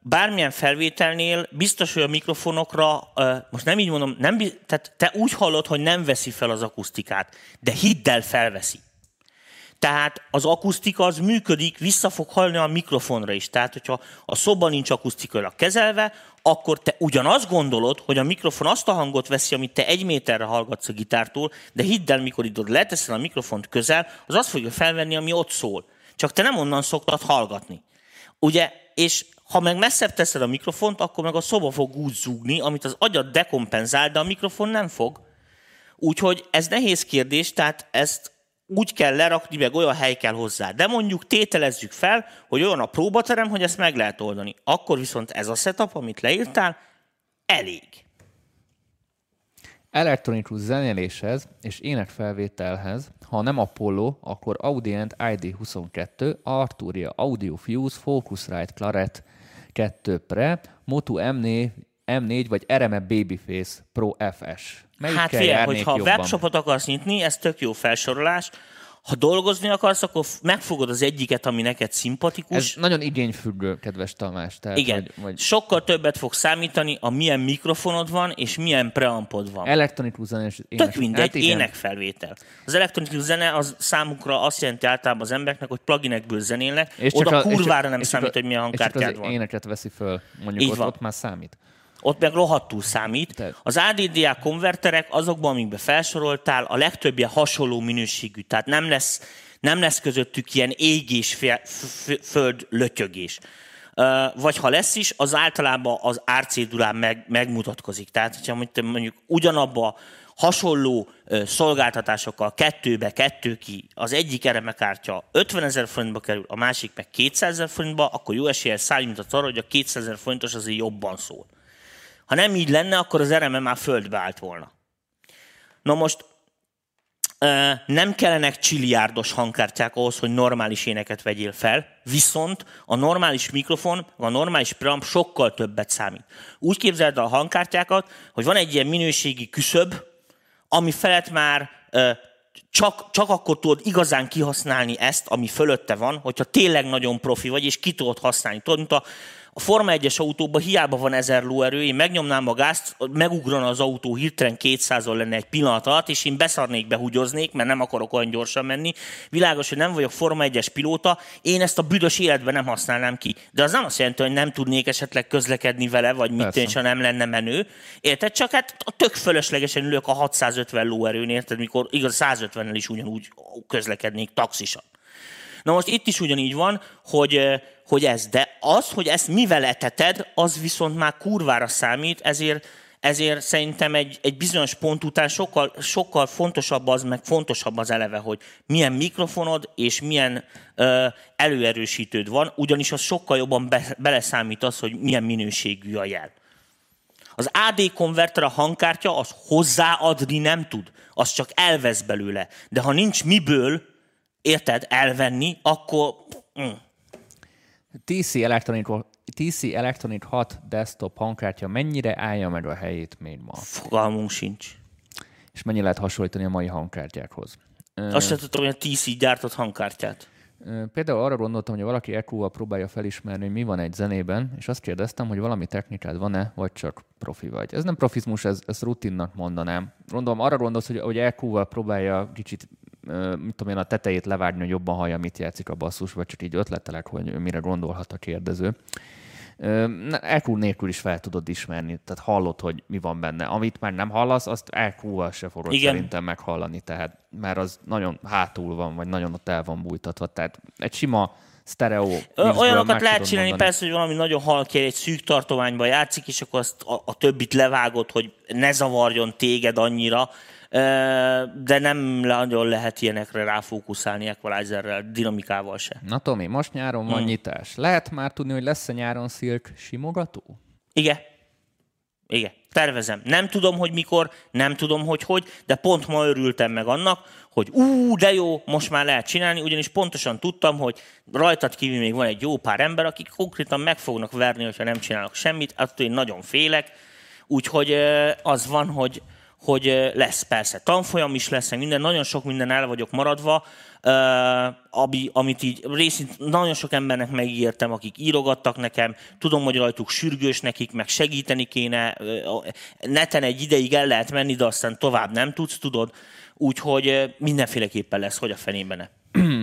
bármilyen felvételnél biztos, hogy a mikrofonokra, most nem így mondom, nem, tehát te úgy hallod, hogy nem veszi fel az akusztikát, de hidd el felveszi. Tehát az akusztika az működik, vissza fog hallni a mikrofonra is. Tehát, hogyha a szoba nincs akusztikailag kezelve, akkor te ugyanazt gondolod, hogy a mikrofon azt a hangot veszi, amit te egy méterre hallgatsz a gitártól, de hidd el, mikor itt leteszel a mikrofont közel, az azt fogja felvenni, ami ott szól. Csak te nem onnan szoktad hallgatni. Ugye, és ha meg messzebb teszed a mikrofont, akkor meg a szoba fog úgy zúgni, amit az agyad dekompenzál, de a mikrofon nem fog. Úgyhogy ez nehéz kérdés, tehát ezt úgy kell lerakni, meg olyan hely kell hozzá. De mondjuk tételezzük fel, hogy olyan a próbaterem, hogy ezt meg lehet oldani. Akkor viszont ez a setup, amit leírtál, elég. Elektronikus zenéléshez és énekfelvételhez, ha nem Apollo, akkor Audient ID22, Arturia Audio Fuse, Focusrite Claret 2 Pre, Motu M4 M4 vagy RME Babyface Pro FS? Melyikkel hát figyelj, hogyha jobban? webshopot akarsz nyitni, ez tök jó felsorolás. Ha dolgozni akarsz, akkor megfogod az egyiket, ami neked szimpatikus. Ez nagyon igényfüggő, kedves Tamás. Tehát, Igen. Vagy, vagy... Sokkal többet fog számítani, a milyen mikrofonod van, és milyen preampod van. Elektronikus zene és ének. Tök mindegy, hát énekfelvétel. Az elektronikus zene az számukra azt jelenti általában az embereknek, hogy pluginekből zenélnek, és oda a, kurvára és nem és számít, a, hogy milyen hangkártyád van. éneket veszi föl, mondjuk Így ott, van. ott már számít ott meg rohadtul számít. Az ADDA konverterek azokban, amikbe felsoroltál, a legtöbbje hasonló minőségű, tehát nem lesz, nem lesz közöttük ilyen égés, föld lötyögés. Vagy ha lesz is, az általában az árcédulán meg, megmutatkozik. Tehát, hogyha mondjuk ugyanabba hasonló szolgáltatásokkal kettőbe, kettő ki, az egyik eremekártya 50 ezer forintba kerül, a másik meg 200 ezer forintba, akkor jó eséllyel számított arra, hogy a 200 ezer forintos azért jobban szól. Ha nem így lenne, akkor az ereme már földbe állt volna. Na most nem kellenek csiliárdos hangkártyák ahhoz, hogy normális éneket vegyél fel, viszont a normális mikrofon, a normális preamp sokkal többet számít. Úgy képzeld a hangkártyákat, hogy van egy ilyen minőségi küszöb, ami felett már csak, csak akkor tudod igazán kihasználni ezt, ami fölötte van, hogyha tényleg nagyon profi vagy, és ki tudod használni. Tudod, mint a a Forma 1-es autóban hiába van ezer lóerő, én megnyomnám a gázt, megugrana az autó, hirtelen 200 lenne egy pillanat alatt, és én beszarnék, behúgyoznék, mert nem akarok olyan gyorsan menni. Világos, hogy nem vagyok Forma 1-es pilóta, én ezt a büdös életben nem használnám ki. De az nem azt jelenti, hogy nem tudnék esetleg közlekedni vele, vagy mit én, ha nem lenne menő. Érted? Csak hát a tök fölöslegesen ülök a 650 lóerőn, érted? Mikor igaz 150-nel is ugyanúgy közlekednék taxisan. Na most itt is ugyanígy van, hogy, hogy ez, de az, hogy ezt mivel eteted, az viszont már kurvára számít, ezért, ezért szerintem egy, egy bizonyos pont után sokkal, sokkal fontosabb az, meg fontosabb az eleve, hogy milyen mikrofonod és milyen ö, előerősítőd van, ugyanis az sokkal jobban be, beleszámít az, hogy milyen minőségű a jel. Az AD konverter, a hangkártya, az hozzáadni nem tud, az csak elvesz belőle. De ha nincs miből, érted, elvenni, akkor... Mm. TC Electronic, TC Electronic 6 desktop hangkártya mennyire állja meg a helyét még ma? Fogalmunk sincs. És mennyi lehet hasonlítani a mai hangkártyákhoz? Azt sem tudtam, hogy a TC gyártott hangkártyát. Például arra gondoltam, hogy valaki EQ-val próbálja felismerni, hogy mi van egy zenében, és azt kérdeztem, hogy valami technikád van-e, vagy csak profi vagy. Ez nem profizmus, ez, ez rutinnak mondanám. Gondolom, arra gondolsz, hogy, hogy EQ-val próbálja kicsit mit tudom én, a tetejét levágni, hogy jobban hallja, mit játszik a basszus, vagy csak így ötletelek, hogy mire gondolhat a kérdező. EQ nélkül is fel tudod ismerni, tehát hallod, hogy mi van benne. Amit már nem hallasz, azt EQ-val se fogod Igen. szerintem meghallani, tehát mert az nagyon hátul van, vagy nagyon ott el van bújtatva. Tehát egy sima sztereó. Olyanokat lehet csinálni, mondani. persze, hogy valami nagyon halki egy szűk tartományban játszik, és akkor azt a, a többit levágod, hogy ne zavarjon téged annyira, de nem nagyon lehet ilyenekre ráfókuszálni equalizerrel, dinamikával se. Na Tomi, most nyáron van hmm. nyitás. Lehet már tudni, hogy lesz-e nyáron Silk simogató? Igen. Igen, tervezem. Nem tudom, hogy mikor, nem tudom, hogy hogy, de pont ma örültem meg annak, hogy ú, de jó, most már lehet csinálni, ugyanis pontosan tudtam, hogy rajtad kívül még van egy jó pár ember, akik konkrétan meg fognak verni, hogyha nem csinálok semmit, attól én nagyon félek, úgyhogy az van, hogy hogy lesz persze. Tanfolyam is lesz, minden, nagyon sok minden el vagyok maradva, ami, amit így részint nagyon sok embernek megígértem, akik írogattak nekem, tudom, hogy rajtuk sürgős nekik, meg segíteni kéne, neten egy ideig el lehet menni, de aztán tovább nem tudsz, tudod, úgyhogy mindenféleképpen lesz, hogy a fenében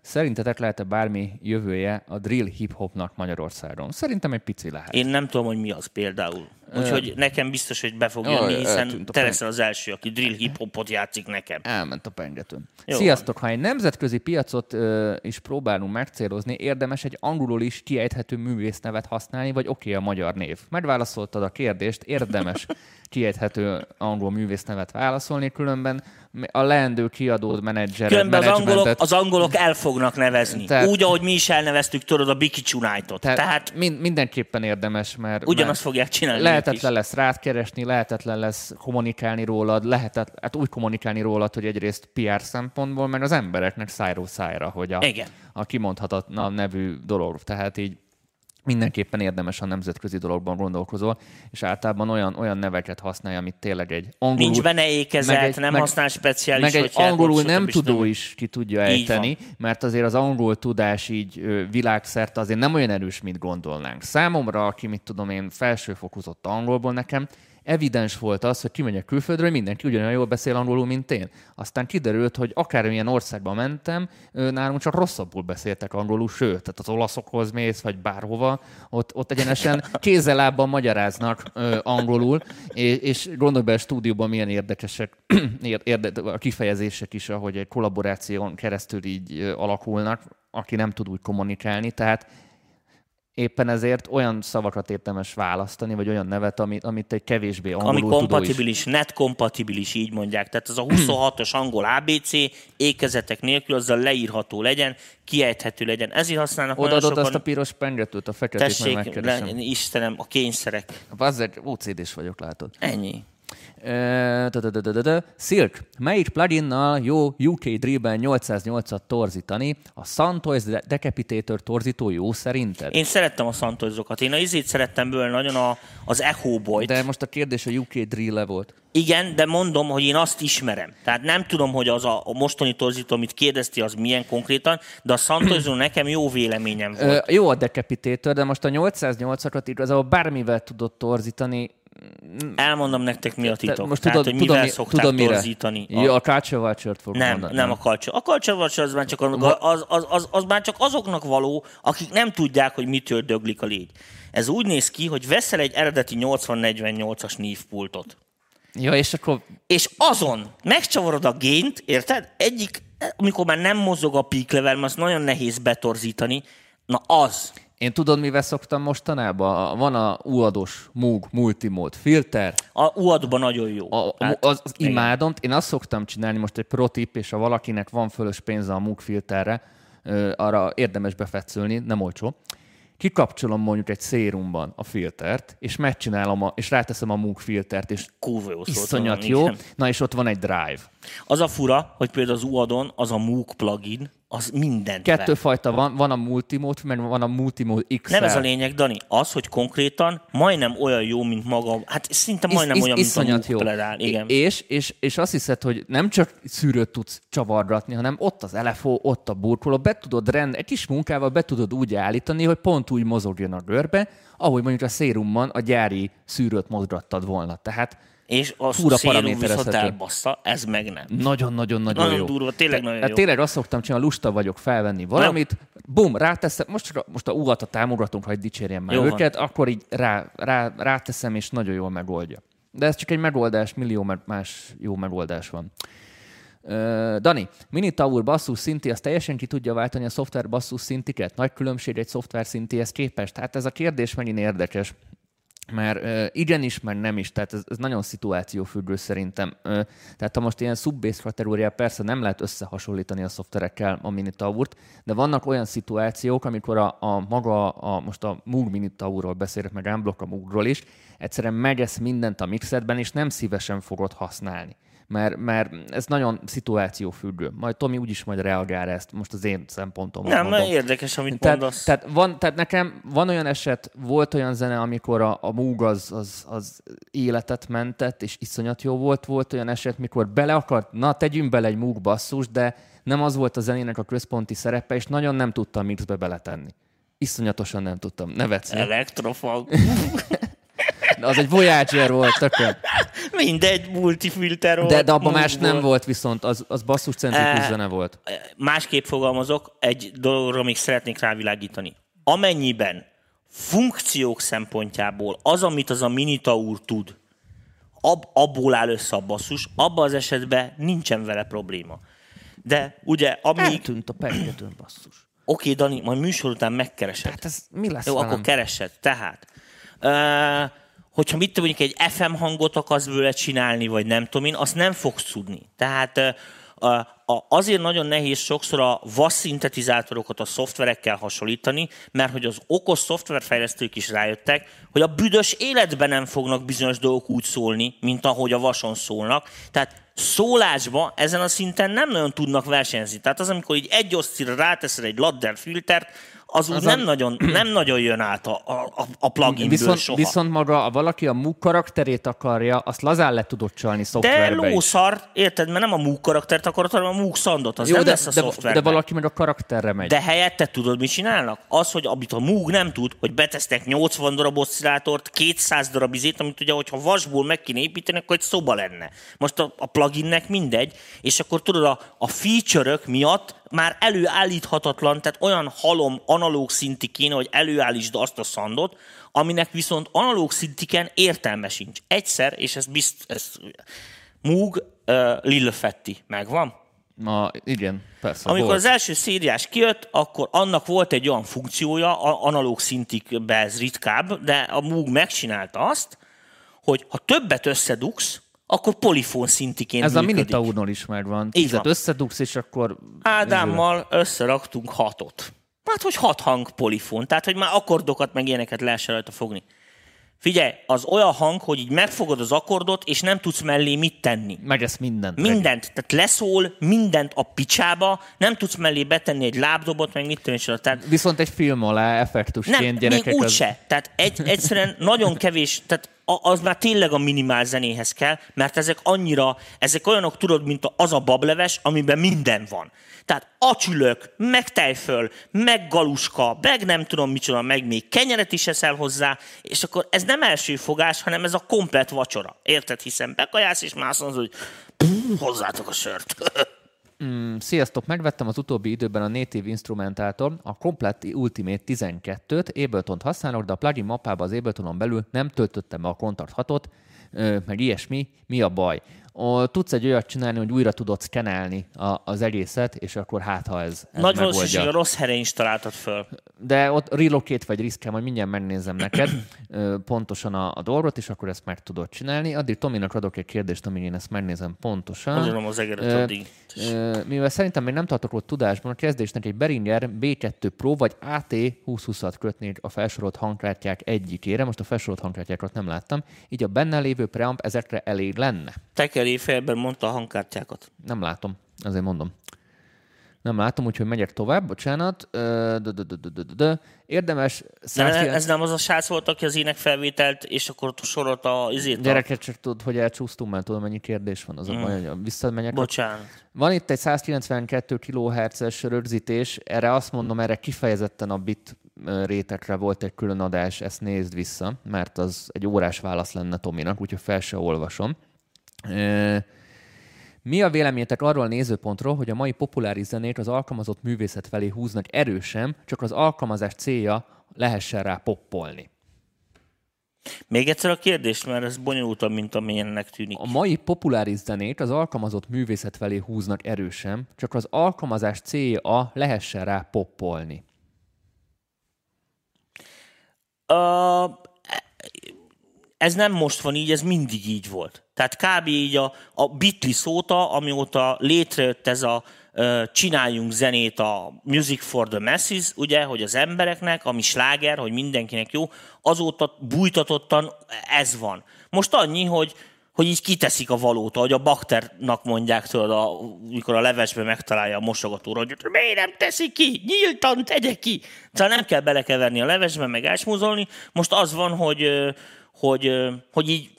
Szerintetek lehet-e bármi jövője a drill hip-hopnak Magyarországon? Szerintem egy pici lehet. Én nem tudom, hogy mi az például. Úgyhogy nekem biztos, hogy be fog jönni, hiszen te leszel az első, aki drill hip-hopot játszik nekem. Elment a pengetőn. Sziasztok! Ha egy nemzetközi piacot ö, is próbálunk megcélozni, érdemes egy angolul is kiejthető művésznevet használni, vagy oké okay a magyar név? Megválaszoltad a kérdést, érdemes kiejthető angol művésznevet válaszolni, különben a leendő kiadód menedzser. Különben az angolok, az angolok el fognak nevezni. Tehát, Úgy, ahogy mi is elneveztük, tudod, a Biki United. Tehát, tehát mindenképpen érdemes, mert... Ugyanazt mert fogják csinálni. Lehetetlen lesz rád keresni, lehetetlen lesz kommunikálni rólad, lehetet, hát úgy kommunikálni rólad, hogy egyrészt PR szempontból, mert az embereknek szájról szájra, hogy a, Igen. a kimondhatatlan nevű dolog. Tehát így mindenképpen érdemes a nemzetközi dologban gondolkozol, és általában olyan, olyan neveket használja, amit tényleg egy angolul... Nincs benne ékezet, egy, nem meg, használ speciális... Meg egy angolul nem tudó is, is ki tudja ejteni, mert azért az angol tudás így világszerte azért nem olyan erős, mint gondolnánk. Számomra, aki mit tudom én, felsőfokozott angolból nekem, evidens volt az, hogy kimegyek külföldről, mindenki ugyanolyan jól beszél angolul, mint én. Aztán kiderült, hogy akármilyen országba mentem, nálunk csak rosszabbul beszéltek angolul, sőt, tehát az olaszokhoz mész, vagy bárhova, ott, ott egyenesen kézzelábban magyaráznak ö, angolul, és, és gondolj be a stúdióban milyen érdekesek érde, a kifejezések is, ahogy egy kollaboráción keresztül így alakulnak, aki nem tud úgy kommunikálni, tehát éppen ezért olyan szavakat érdemes választani, vagy olyan nevet, amit, amit egy kevésbé angolul Ami kompatibilis, net kompatibilis, így mondják. Tehát az a 26-os angol ABC ékezetek nélkül azzal leírható legyen, kiejthető legyen. Ezért használnak Oda sokan... azt a piros pengetőt, a feketét Tessék, le, Istenem, a kényszerek. Azért OCD-s vagyok, látod. Ennyi. Silk, melyik pluginnal jó UK Drill-ben 808-at torzítani? A Santoys Decapitator torzító jó szerinted? Én szerettem a Santoysokat. Én a izét szerettem bőle nagyon a, az Echo Boy-t. De most a kérdés a UK Drill-e volt. Igen, de mondom, hogy én azt ismerem. Tehát nem tudom, hogy az a, a mostani torzító, amit kérdezti, az milyen konkrétan, de a Santoyzo nekem jó véleményem volt. Ö, jó a Decapitator, de most a 808-akat igazából bármivel tudott torzítani, Elmondom nektek, mi a titok. Most Tehát, tudod, hogy mivel tudom, szokták tudom, torzítani. A... Jó, a Culture Watcher-t fog Nem, mondani. nem a Culture. A Culture Watcher az már, csak, a, az, az, az, az már csak azoknak való, akik nem tudják, hogy mitől döglik a légy. Ez úgy néz ki, hogy veszel egy eredeti 8048-as nívpultot. Ja, és akkor... És azon megcsavarod a gént, érted? Egyik, amikor már nem mozog a peak level, mert azt nagyon nehéz betorzítani, na az. Én tudod, mivel szoktam mostanában? Van a UAD-os Moog Multimode filter. A uad nagyon jó. A, hát, az, az imádom. Én azt szoktam csinálni, most egy pro tip, és ha valakinek van fölös pénze a Moog filterre, arra érdemes befetszülni, nem olcsó. Kikapcsolom mondjuk egy szérumban a filtert, és megcsinálom, a, és ráteszem a Moog filtert, és Kúva jó iszonyat jó. Na és ott van egy drive. Az a fura, hogy például az UAD-on az a Moog plugin, az mindent Kettő vett. fajta van, van a Multimode, meg van a Multimode XL. Nem ez a lényeg, Dani, az, hogy konkrétan majdnem olyan jó, mint maga, hát szinte majdnem is, olyan, is, mint a jó. pedál. Igen. És, és, és azt hiszed, hogy nem csak szűrőt tudsz csavargatni, hanem ott az LFO, ott a burkoló, be tudod rend, egy kis munkával be tudod úgy állítani, hogy pont úgy mozogjon a görbe, ahogy mondjuk a szérumban a gyári szűrőt mozgattad volna. Tehát és a Fura szérum viszont elbassza, ez meg nem. Nagyon-nagyon-nagyon nagyon jó. durva, tényleg nagyon hát jó. Tényleg azt szoktam csinálni, lusta vagyok felvenni valamit, nem. bum, ráteszem, most, most a ugat a támogatunk, hogy dicsérjem már jó őket, van. akkor így rá, rá, ráteszem, és nagyon jól megoldja. De ez csak egy megoldás, millió más jó megoldás van. Uh, Dani, Mini Tower basszus szinti, az teljesen ki tudja váltani a szoftver basszus szintiket? Nagy különbség egy szoftver szintihez képest? Tehát ez a kérdés megint érdekes mert igenis, mert nem is, tehát ez, ez nagyon szituációfüggő szerintem. Tehát ha most ilyen subbase kategóriá persze nem lehet összehasonlítani a szoftverekkel a Minitaurt, de vannak olyan szituációk, amikor a, a maga, a, most a Moog Minitaurról beszélek, meg Unblock a Moogról is, egyszerűen megesz mindent a mixedben, és nem szívesen fogod használni mert, mert ez nagyon szituációfüggő. Majd Tomi úgyis majd reagál ezt, most az én szempontom. Nem, mert érdekes, amit tehát, mondasz. Tehát, van, tehát nekem van olyan eset, volt olyan zene, amikor a, a Moog az, az, az életet mentett, és iszonyat jó volt. Volt olyan eset, mikor bele akart, na tegyünk bele egy Moog basszus, de nem az volt a zenének a központi szerepe, és nagyon nem tudtam mixbe beletenni. Iszonyatosan nem tudtam. Nevetsz. Elektrofag. Az egy Voyager volt, tökön. Mindegy, multifilter volt. De, de abban más volt. nem volt viszont, az, az basszuscentrikus e, zene volt. Másképp fogalmazok, egy dologra még szeretnék rávilágítani. Amennyiben funkciók szempontjából az, amit az a Minitaur tud, ab, abból áll össze a basszus, abban az esetben nincsen vele probléma. De ugye, amíg... Eltűnt a pengetőn basszus. Oké, Dani, majd műsor után megkeresed. Hát ez mi lesz Jó, velem? akkor keresed. Tehát, uh, hogyha mit mondjuk egy FM hangot akarsz vele csinálni, vagy nem tudom én, azt nem fogsz tudni. Tehát azért nagyon nehéz sokszor a VAS szintetizátorokat a szoftverekkel hasonlítani, mert hogy az okos szoftverfejlesztők is rájöttek, hogy a büdös életben nem fognak bizonyos dolgok úgy szólni, mint ahogy a vason szólnak. Tehát szólásba ezen a szinten nem nagyon tudnak versenyezni. Tehát az, amikor így egy oszcira ráteszed egy ladder filtert, az úgy Az nem, a- nagyon, nem nagyon jön át a, a, a pluginből Viszont, soha. viszont maga, ha valaki a Moog karakterét akarja, azt lazán le tudod csalni de szoftverbe is. lószar, érted? Mert nem a Moog karaktert akarod, hanem a Moog szandot. Az Jó, nem de, lesz a de, szoftverben. de valaki meg a karakterre megy. De helyette tudod, mit csinálnak? Az, hogy amit a Moog nem tud, hogy betesznek 80 darab oszcillátort, 200 darab izét, amit ugye, hogyha vasból meg kéne építeni, akkor egy szoba lenne. Most a, a pluginnek mindegy, és akkor tudod, a, a feature-ök miatt már előállíthatatlan, tehát olyan halom analóg szinti kéne, hogy előállítsd azt a szandot, aminek viszont analóg szintiken értelme sincs. Egyszer, és ez bizt, ez Moog uh, Lillefetti megvan, Ma, igen, persze. amikor volt. az első szériás kijött, akkor annak volt egy olyan funkciója, a- analóg szintikben ez ritkább, de a Moog megcsinálta azt, hogy ha többet összedugsz, akkor polifón szintiként Ez a működik. Minitaurnól is megvan. Így van. összedugsz, és akkor... Ádámmal összeraktunk hatot. Hát, hogy hat hang polifón, tehát, hogy már akkordokat meg ilyeneket lehessen rajta fogni. Figyelj, az olyan hang, hogy így megfogod az akkordot, és nem tudsz mellé mit tenni. Meg ezt mindent. Mindent, tehát leszól mindent a picsába, nem tudsz mellé betenni egy lábdobot, meg mit és tehát Viszont egy film alá effektusként nem, gyerekek... még úgy az... se. Tehát egy, egyszerűen nagyon kevés, tehát a- az már tényleg a minimál zenéhez kell, mert ezek annyira, ezek olyanok, tudod, mint az a bableves, amiben minden van. Tehát acsülök, meg tejföl, meg galuska, meg nem tudom micsoda, meg még kenyeret is eszel hozzá, és akkor ez nem első fogás, hanem ez a komplet vacsora. Érted? Hiszen bekajász, és már azt mondod, hogy "Pff, hozzátok a sört. Sziasztok, megvettem az utóbbi időben a Native Instrumentától a Complete Ultimate 12-t, Ableton-t használok, de a plugin mappába az Abletonon belül nem töltöttem be a Kontakt 6-ot, ö, meg ilyesmi, mi a baj? Tudsz egy olyat csinálni, hogy újra tudod szkenelni a, az egészet, és akkor hát, ha ez, ez Nagy valószínűség a rossz helyre instaláltad föl. De ott relocate vagy risk majd mindjárt megnézem neked pontosan a, a dolgot, és akkor ezt meg tudod csinálni. Addig Tominak adok egy kérdést, amíg én ezt megnézem pontosan. Gondolom az egeret Ö, addig. ö, Mivel szerintem még nem tartok ott tudásban, a kezdésnek egy Behringer B2 Pro vagy AT 2020-at kötnék a felsorolt hangkártyák egyikére. Most a felsorolt hangkártyákat nem láttam, így a benne lévő preamp ezekre elég lenne. Tekeri félben mondta a hangkártyákat. Nem látom, azért mondom. Nem látom, úgyhogy megyek tovább, bocsánat. Érdemes... De 109 ez nem az a srác volt, aki az énekfelvételt, és akkor sorolt a izét. Gyereket csak tudod, hogy elcsúsztunk, mert tudom, mennyi kérdés van. Az a baj, hogy visszamegyek. Bocsánat. Van itt egy 192 kHz-es rögzítés, erre azt mondom, erre kifejezetten a bit rétekre volt egy külön adás, ezt nézd vissza, mert az egy órás válasz lenne Tominak, úgyhogy fel se olvasom. Mi a véleményetek arról a nézőpontról, hogy a mai populáris zenét az alkalmazott művészet felé húznak erősen, csak az alkalmazás célja lehessen rá poppolni? Még egyszer a kérdés, mert ez bonyolultabb, mint amilyennek tűnik. A mai populáris zenét az alkalmazott művészet felé húznak erősen, csak az alkalmazás célja lehessen rá poppolni. Uh, ez nem most van így, ez mindig így volt. Tehát kb. így a, a Beatles óta, amióta létrejött ez a csináljunk zenét a Music for the Masses, ugye, hogy az embereknek, ami sláger, hogy mindenkinek jó, azóta bújtatottan ez van. Most annyi, hogy hogy így kiteszik a valót, ahogy a bakternak mondják, tudod, a, mikor a levesbe megtalálja a mosogatóra, hogy miért nem teszi ki, nyíltan tegye ki. Szóval nem kell belekeverni a levesbe, meg ásmúzolni. Most az van, hogy, hogy, hogy így,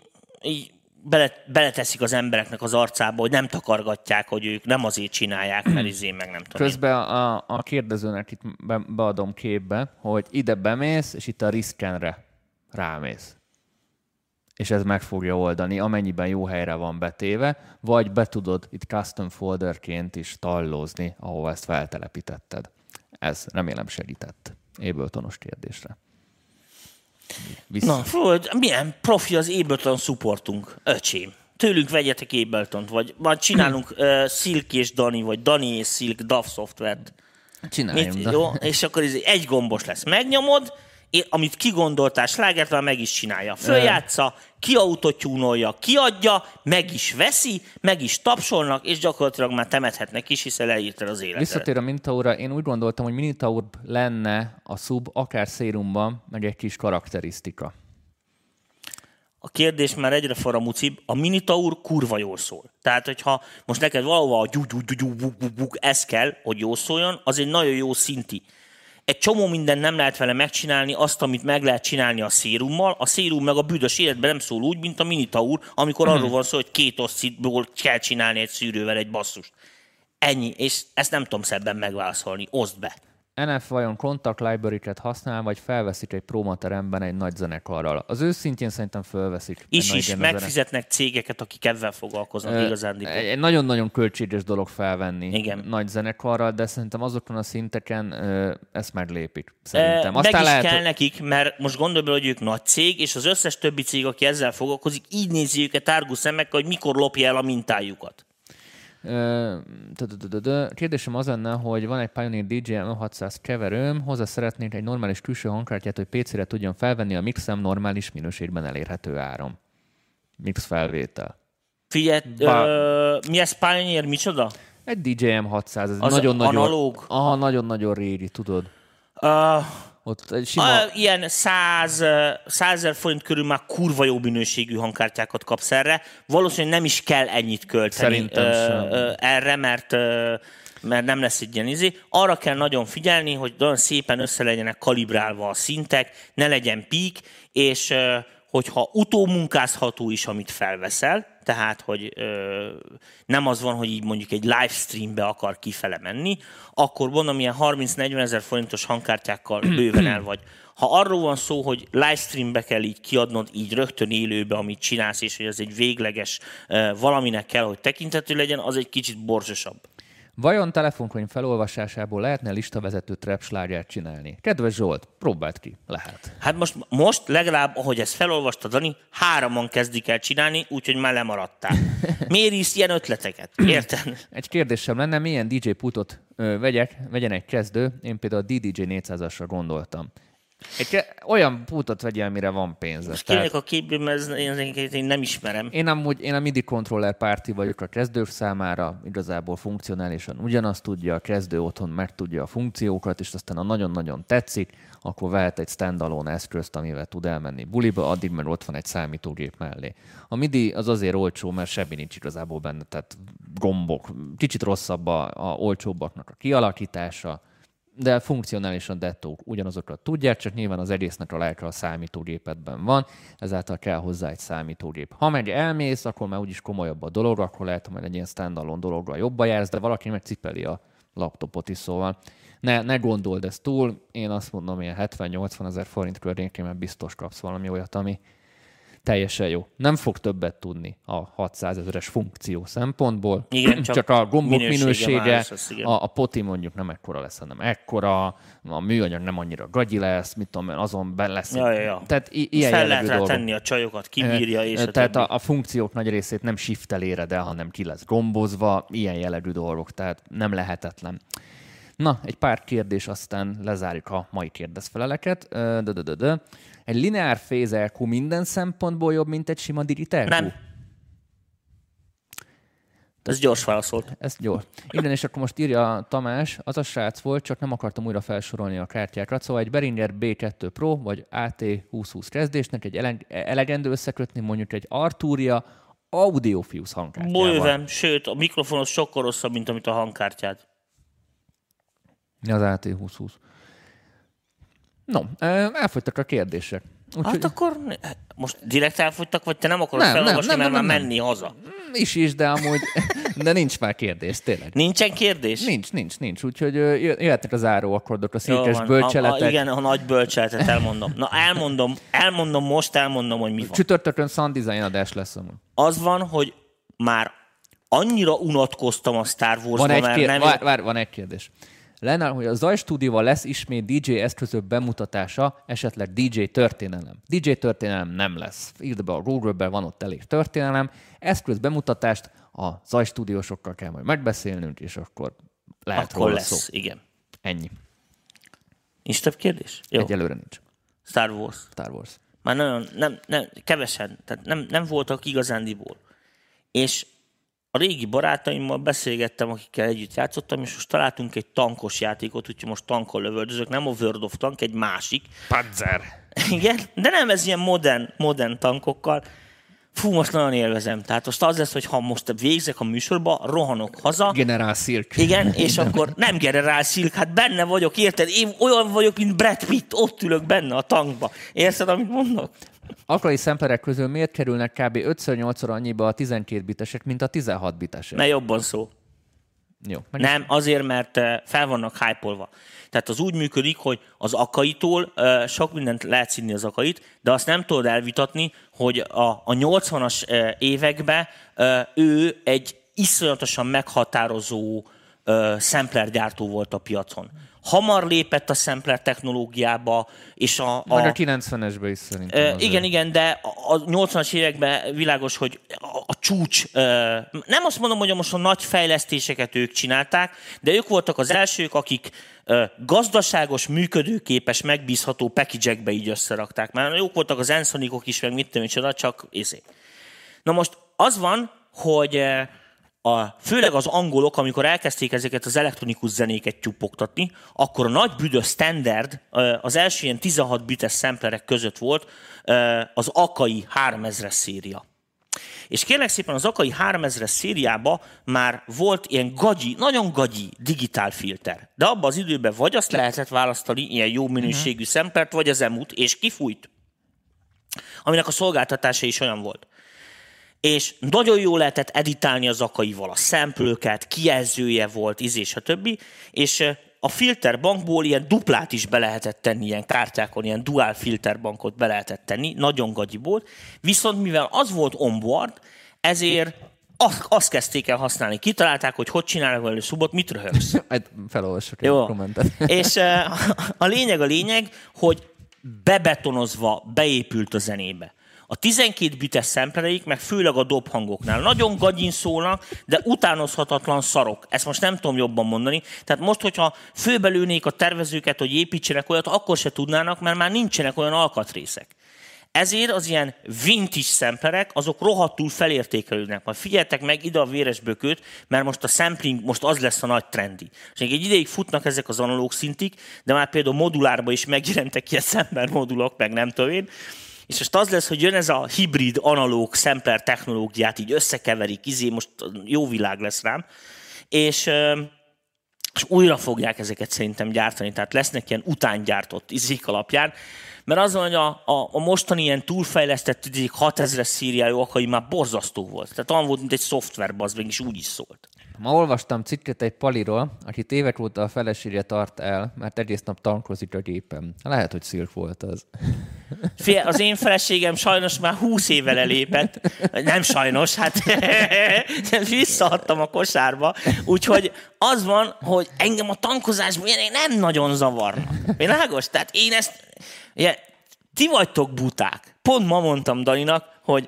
így bele, beleteszik az embereknek az arcába, hogy nem takargatják, hogy ők nem azért csinálják, mert izé meg nem tudom. Közben a, a kérdezőnek itt be, beadom képbe, hogy ide bemész, és itt a riskenre rámész. És ez meg fogja oldani, amennyiben jó helyre van betéve, vagy be tudod itt custom folderként is tallózni, ahova ezt feltelepítetted. Ez remélem segített Abletonos kérdésre. Vissza. Na, fú, milyen profi az Ableton supportunk, öcsém. Tőlünk vegyetek Ableton-t, vagy, vagy csinálunk uh, Silk és Dani, vagy Dani és Silk DAV szoftvert. Csináljunk. Mit, jó? És akkor ez egy gombos lesz. Megnyomod, amit kigondoltál, slágert már meg is csinálja. Följátsza, kiautotyúnolja, kiadja, meg is veszi, meg is tapsolnak, és gyakorlatilag már temethetnek is, hiszen leírtad az életet. Visszatér a Minitaura, én úgy gondoltam, hogy Minitaur lenne a sub, akár szérumban, meg egy kis karakterisztika. A kérdés már egyre faramucibb, a Minitaur kurva jól szól. Tehát, hogyha most neked valahova a gyú, gyú, gyú, gyú, buk, buk, buk, ez kell, hogy jól szóljon, az egy nagyon jó szinti. Egy csomó minden nem lehet vele megcsinálni, azt, amit meg lehet csinálni a szérummal. A szérum meg a büdös életben nem szól úgy, mint a Minitaur, amikor arról van szó, hogy két oszcitból kell csinálni egy szűrővel egy basszust. Ennyi, és ezt nem tudom szebben megválaszolni. Oszd be. NF vajon contact library-ket használ, vagy felveszik egy prómateremben egy nagy zenekarral? Az őszintén szerintem felveszik. Is is megfizetnek cégeket, akik ebben foglalkoznak Ö, igazán. Egy nagyon-nagyon költséges dolog felvenni Igen. nagy zenekarral, de szerintem azokon a szinteken ö, ezt meglépik. Szerintem. Meg is lehet, kell nekik, mert most gondolj bele, hogy ők nagy cég, és az összes többi cég, aki ezzel foglalkozik, így nézi őket árgus szemekkel, hogy mikor lopja el a mintájukat. Kérdésem az lenne, hogy van egy Pioneer DJM 600 keverőm, hozzá szeretnék egy normális külső hangkártyát, hogy PC-re tudjon felvenni a mixem normális minőségben elérhető áram. Mix felvétel. Figyelj, ö, mi ez Pioneer, micsoda? Egy DJM 600, ez nagyon-nagyon... analóg? Aha, nagyon-nagyon régi, tudod. Uh, Ott egy sima... a, ilyen 100 ezer forint körül már kurva jó minőségű hangkártyákat kapsz erre. Valószínűleg nem is kell ennyit költeni Szerintem ö, sem. ö, erre, mert ö, mert nem lesz egy ilyen izé. Arra kell nagyon figyelni, hogy nagyon szépen össze legyenek kalibrálva a szintek, ne legyen pík, és ö, hogyha utómunkázható is, amit felveszel, tehát, hogy ö, nem az van, hogy így mondjuk egy livestreambe akar kifele menni, akkor mondom, ilyen 30-40 ezer forintos hangkártyákkal bőven el vagy. Ha arról van szó, hogy livestreambe kell így kiadnod, így rögtön élőbe, amit csinálsz, és hogy ez egy végleges ö, valaminek kell, hogy tekintető legyen, az egy kicsit borzsosabb. Vajon telefonkönyv felolvasásából lehetne listavezető trap slágert csinálni? Kedves Zsolt, próbáld ki. Lehet. Hát most, most legalább, ahogy ezt felolvastad, Dani, hároman kezdik el csinálni, úgyhogy már lemaradtál. Miért is ilyen ötleteket? Érted? Egy kérdésem lenne, milyen DJ putot ö, vegyek, vegyen egy kezdő? Én például a DDJ 400-asra gondoltam. Egy, olyan putot vegyél, amire van pénze. Most Tehát a képből, mert én, nem ismerem. én, amúgy, én a MIDI controller párti vagyok a kezdők számára, igazából funkcionálisan ugyanazt tudja, a kezdő otthon meg tudja a funkciókat, és aztán ha nagyon-nagyon tetszik, akkor vehet egy standalone eszközt, amivel tud elmenni buliba, addig mert ott van egy számítógép mellé. A MIDI az azért olcsó, mert semmi nincs igazából benne, tehát gombok, kicsit rosszabb a, a olcsóbbaknak a kialakítása, de funkcionálisan dettók ugyanazokat tudják, csak nyilván az egésznek a lelke a számítógépedben van, ezáltal kell hozzá egy számítógép. Ha meg elmész, akkor már úgyis komolyabb a dolog, akkor lehet, hogy egy ilyen standalone dologgal jobban jársz, de valaki meg cipeli a laptopot is, szóval ne, ne gondold ezt túl, én azt mondom, ilyen 70-80 ezer forint környékén mert biztos kapsz valami olyat, ami teljesen jó. Nem fog többet tudni a 600 ezeres funkció szempontból. Igen, csak csak a gombok minősége minősége, lesz, a, a poti mondjuk nem ekkora lesz, hanem ekkora, a műanyag nem annyira gagyi lesz, mit tudom én, azon be lesz. Ja, ja, ja. Tehát i- ilyen Fel lehet rá tenni a csajokat, kibírja, és a Tehát a, a funkciók nagy részét nem shiftel éred el, hanem ki lesz gombozva, ilyen jellegű dolgok, tehát nem lehetetlen. Na, egy pár kérdés, aztán lezárjuk a mai kérdezfeleleket. Dö, dö, dö, dö. Egy lineár phase EQ minden szempontból jobb, mint egy sima digital Nem. Ez gyors válasz volt. Ez jó. Igen, és akkor most írja Tamás, az a srác volt, csak nem akartam újra felsorolni a kártyákat. Szóval egy Behringer B2 Pro, vagy AT 2020 kezdésnek egy ele- elegendő összekötni mondjuk egy Arturia Audiofuse hangkártyával. Bőven, sőt, a mikrofonos sokkal rosszabb, mint amit a hangkártyád. Az AT 2020. No, elfogytak a kérdések. Úgyhogy Hát akkor ne- most direkt elfogytak, vagy te nem akarod Nem, nem, felolvasni, nem, mert nem, már nem. menni haza? is is, de amúgy, de nincs már kérdés, tényleg. Nincsen kérdés? Nincs, nincs, nincs. Úgyhogy jöhetnek az áróakkordok, a székes bölcseletek. A, a, igen, a nagy bölcseletet elmondom. Na elmondom, elmondom most, elmondom, hogy mi van. Csütörtökön sound design adás lesz amúgy. Az van, hogy már annyira unatkoztam a Star Wars-ba, Van mert kér... nem... vár, vár, van egy kérdés. Lenne, hogy a Zaj stúdióval lesz ismét DJ eszközök bemutatása, esetleg DJ történelem. DJ történelem nem lesz. Írd be a Google-be, van ott elég történelem. Eszköz bemutatást a Zaj stúdiósokkal kell majd megbeszélnünk, és akkor lehet Akkor lesz, szó. igen. Ennyi. Nincs több kérdés? Jó. Egyelőre nincs. Star Wars. Star Wars. Már nagyon, nem, nem, kevesen, tehát nem, nem voltak igazándiból. És a régi barátaimmal beszélgettem, akikkel együtt játszottam, és most találtunk egy tankos játékot, úgyhogy most tankol lövöldözök, nem a World of Tank, egy másik. Panzer. Igen, de nem ez ilyen modern, modern tankokkal. Fú, most nagyon élvezem. Tehát most az lesz, hogy ha most végzek a műsorba, rohanok haza. Generál Silk. Igen, és akkor nem generál Silk, hát benne vagyok, érted? Én olyan vagyok, mint Brad Pitt, ott ülök benne a tankba. Érted, amit mondok? Aklai szemperek közül miért kerülnek kb. 5-8-szor annyiba a 12 bitesek, mint a 16 bitesek? Mert jobban szó. Jó. Meg Nem, azért, mert fel vannak hype Tehát az úgy működik, hogy az akaitól sok mindent lehet színni az akait, de azt nem tudod elvitatni, hogy a, a 80-as eh, években ő egy iszonyatosan meghatározó sampler gyártó volt a piacon hamar lépett a sampler technológiába, és a... a a 90-esben is szerintem. Uh, igen, igen, de a 80-as években világos, hogy a, a csúcs, uh, nem azt mondom, hogy most a nagy fejlesztéseket ők csinálták, de ők voltak az elsők, akik gazdaságos, működőképes, megbízható package így összerakták. Mert jók voltak az Ensonicok is, meg mit tudom, csak izé. Na most az van, hogy a, főleg az angolok, amikor elkezdték ezeket az elektronikus zenéket tyupogtatni, akkor a nagy büdös standard az első ilyen 16 bites szemplerek között volt az Akai 3000-es széria. És kérlek szépen az Akai 3000-es szériában már volt ilyen gagyi, nagyon gagyi digitál filter. De abban az időben vagy azt lehetett választani, ilyen jó minőségű uh-huh. szemplert, vagy az emut, és kifújt. Aminek a szolgáltatása is olyan volt és nagyon jól lehetett editálni az akaival a szemplőket, kijelzője volt, íz és a többi, és a filterbankból ilyen duplát is be lehetett tenni, ilyen kártyákon, ilyen dual filterbankot be lehetett tenni, nagyon gagyi volt, viszont mivel az volt onboard, ezért azt, azt kezdték el használni. Kitalálták, hogy hogy csinálnak velő szubot, mit röhögsz. Hát felolvasok Jó. a kommentet. És a lényeg a lényeg, hogy bebetonozva beépült a zenébe. A 12 bites szemplereik, meg főleg a dobhangoknál nagyon gagyin szólnak, de utánozhatatlan szarok. Ezt most nem tudom jobban mondani. Tehát most, hogyha főbelőnék a tervezőket, hogy építsenek olyat, akkor se tudnának, mert már nincsenek olyan alkatrészek. Ezért az ilyen vintage szemplerek, azok rohadtul felértékelődnek. Majd figyeltek meg ide a véresbököt, mert most a sampling most az lesz a nagy trendi. És egy ideig futnak ezek az analóg szintik, de már például modulárba is megjelentek ilyen szember modulok, meg nem tudom. És most az lesz, hogy jön ez a hibrid, analóg, sampler technológiát, így összekeverik, izé, most jó világ lesz rám, és, és újra fogják ezeket szerintem gyártani, tehát lesznek ilyen utángyártott izék alapján, mert az hogy a, a, a mostani ilyen túlfejlesztett izék 6000-es szíriájú akai már borzasztó volt. Tehát olyan volt, mint egy szoftver, az meg is úgy is szólt. Ma olvastam cikket egy paliról, aki évek óta a felesége tart el, mert egész nap tankozik a gépen. Lehet, hogy szilk volt az. Az én feleségem sajnos már húsz éve lelépett. Nem sajnos, hát visszaadtam a kosárba. Úgyhogy az van, hogy engem a tankozásban nem nagyon zavarnak. Világos? Tehát én ezt... Ugye, ti vagytok buták. Pont ma mondtam Daninak, hogy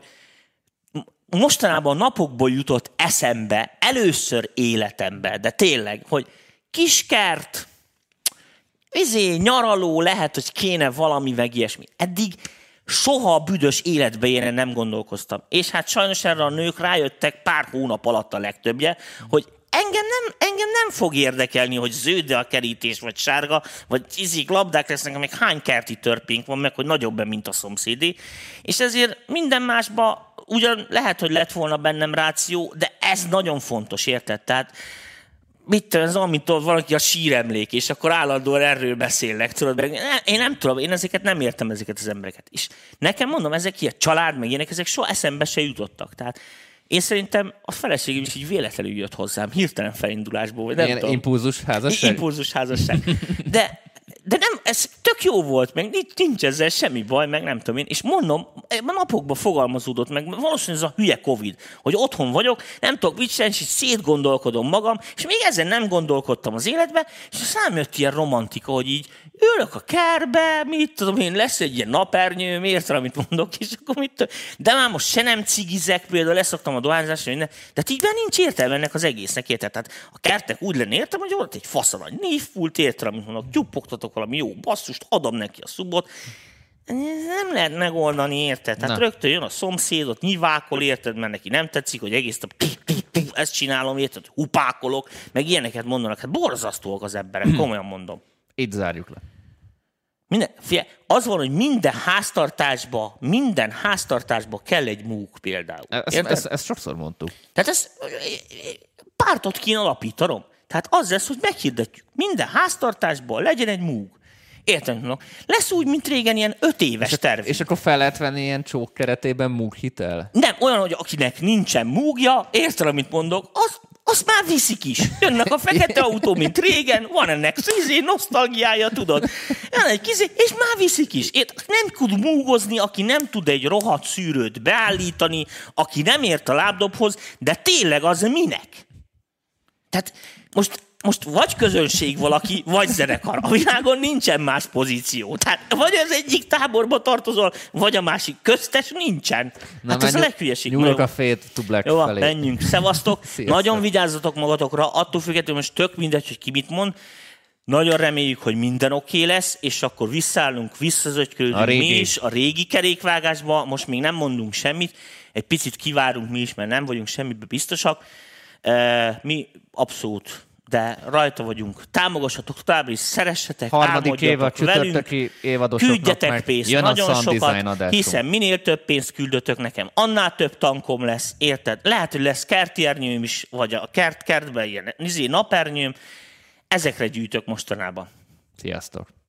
mostanában napokból jutott eszembe, először életembe, de tényleg, hogy kiskert, izé, nyaraló, lehet, hogy kéne valami meg ilyesmi. Eddig soha a büdös életbe én nem gondolkoztam. És hát sajnos erre a nők rájöttek pár hónap alatt a legtöbbje, hogy engem nem, engem nem fog érdekelni, hogy zöld a kerítés, vagy sárga, vagy izik labdák lesznek, meg hány kerti törpénk van, meg hogy nagyobb, mint a szomszédé. És ezért minden másba ugyan lehet, hogy lett volna bennem ráció, de ez nagyon fontos, érted? Tehát mit tudom, olyan, mint valaki a síremlék, és akkor állandóan erről beszélnek, tudod, én nem tudom, én ezeket nem értem, ezeket az embereket. És nekem mondom, ezek ilyen család, meg ilyenek, ezek soha eszembe se jutottak. Tehát én szerintem a feleségem is így véletlenül jött hozzám, hirtelen felindulásból. Vagy nem Ilyen tudom. impulzus házasság? Impulzus házasság. De de nem, ez tök jó volt, meg nincs ezzel semmi baj, meg nem tudom én. És mondom, ebben napokban fogalmazódott meg, valószínűleg ez a hülye Covid, hogy otthon vagyok, nem tudok mit csinálni, és szétgondolkodom magam, és még ezen nem gondolkodtam az életbe, és aztán jött ilyen romantika, hogy így ülök a kerbe, mit tudom én, lesz egy ilyen napernyő, miért amit mondok, és akkor mit tudom. De már most se nem cigizek, például leszoktam a dohányzásra, de hát így nincs értelme ennek az egésznek, érted? Tehát a kertek úgy lenne értem, hogy ott egy fasz nagy névpult, érted, amit mondok, tyupogtatok valami jó basszust, adom neki a szubot, nem lehet megoldani, érted? Tehát Na. rögtön jön a szomszédot, nyivákol, érted, mert neki nem tetszik, hogy egész nap ezt csinálom, érted, hupákolok, meg ilyeneket mondanak. Hát borzasztóak az emberek, komolyan mondom. Itt zárjuk le. Minden, fie, az van, hogy minden háztartásba, minden háztartásba kell egy múk például. Ezt, ezt, ezt sokszor mondtuk. Tehát ez pártot kéne alapítanom. Tehát az lesz, hogy meghirdetjük. Minden háztartásban legyen egy múg. Értem, no? Lesz úgy, mint régen ilyen öt éves terv. És akkor fel lehet venni ilyen csók keretében múk hitel? Nem, olyan, hogy akinek nincsen múgja, érted, amit mondok, az, azt már viszik is. Jönnek a fekete autó, mint régen, van ennek szízé, nosztalgiája, tudod. Jön egy kizé, és már viszik is. Ért, nem tud múgozni, aki nem tud egy rohadt szűrőt beállítani, aki nem ért a lábdobhoz, de tényleg az minek? Tehát most, most vagy közönség valaki, vagy zenekar. A világon nincsen más pozíció. Tehát vagy az egyik táborba tartozol, vagy a másik. Köztes nincsen. Na, hát ez a leghülyeség. Nyúlok a fét to black jó, felé. menjünk. Szevasztok. Sziasztok. Nagyon vigyázzatok magatokra, attól függetlenül most tök mindegy, hogy ki mit mond. Nagyon reméljük, hogy minden oké okay lesz, és akkor visszaállunk, A visszazögykölünk mi is a régi kerékvágásba. Most még nem mondunk semmit, egy picit kivárunk mi is, mert nem vagyunk semmibe biztosak. Mi abszolút, de rajta vagyunk. Támogassatok továbbra is, szeressetek, Harmadik álmodjatok velünk. csütörtöki évadosoknak Küldjetek pénzt, jön a nagyon Sun sokat, hiszen minél több pénzt küldötök nekem, annál több tankom lesz, érted? Lehet, hogy lesz kertiernyőm is, vagy a kert, kertben ilyen izé, napernyőm. Ezekre gyűjtök mostanában. Sziasztok!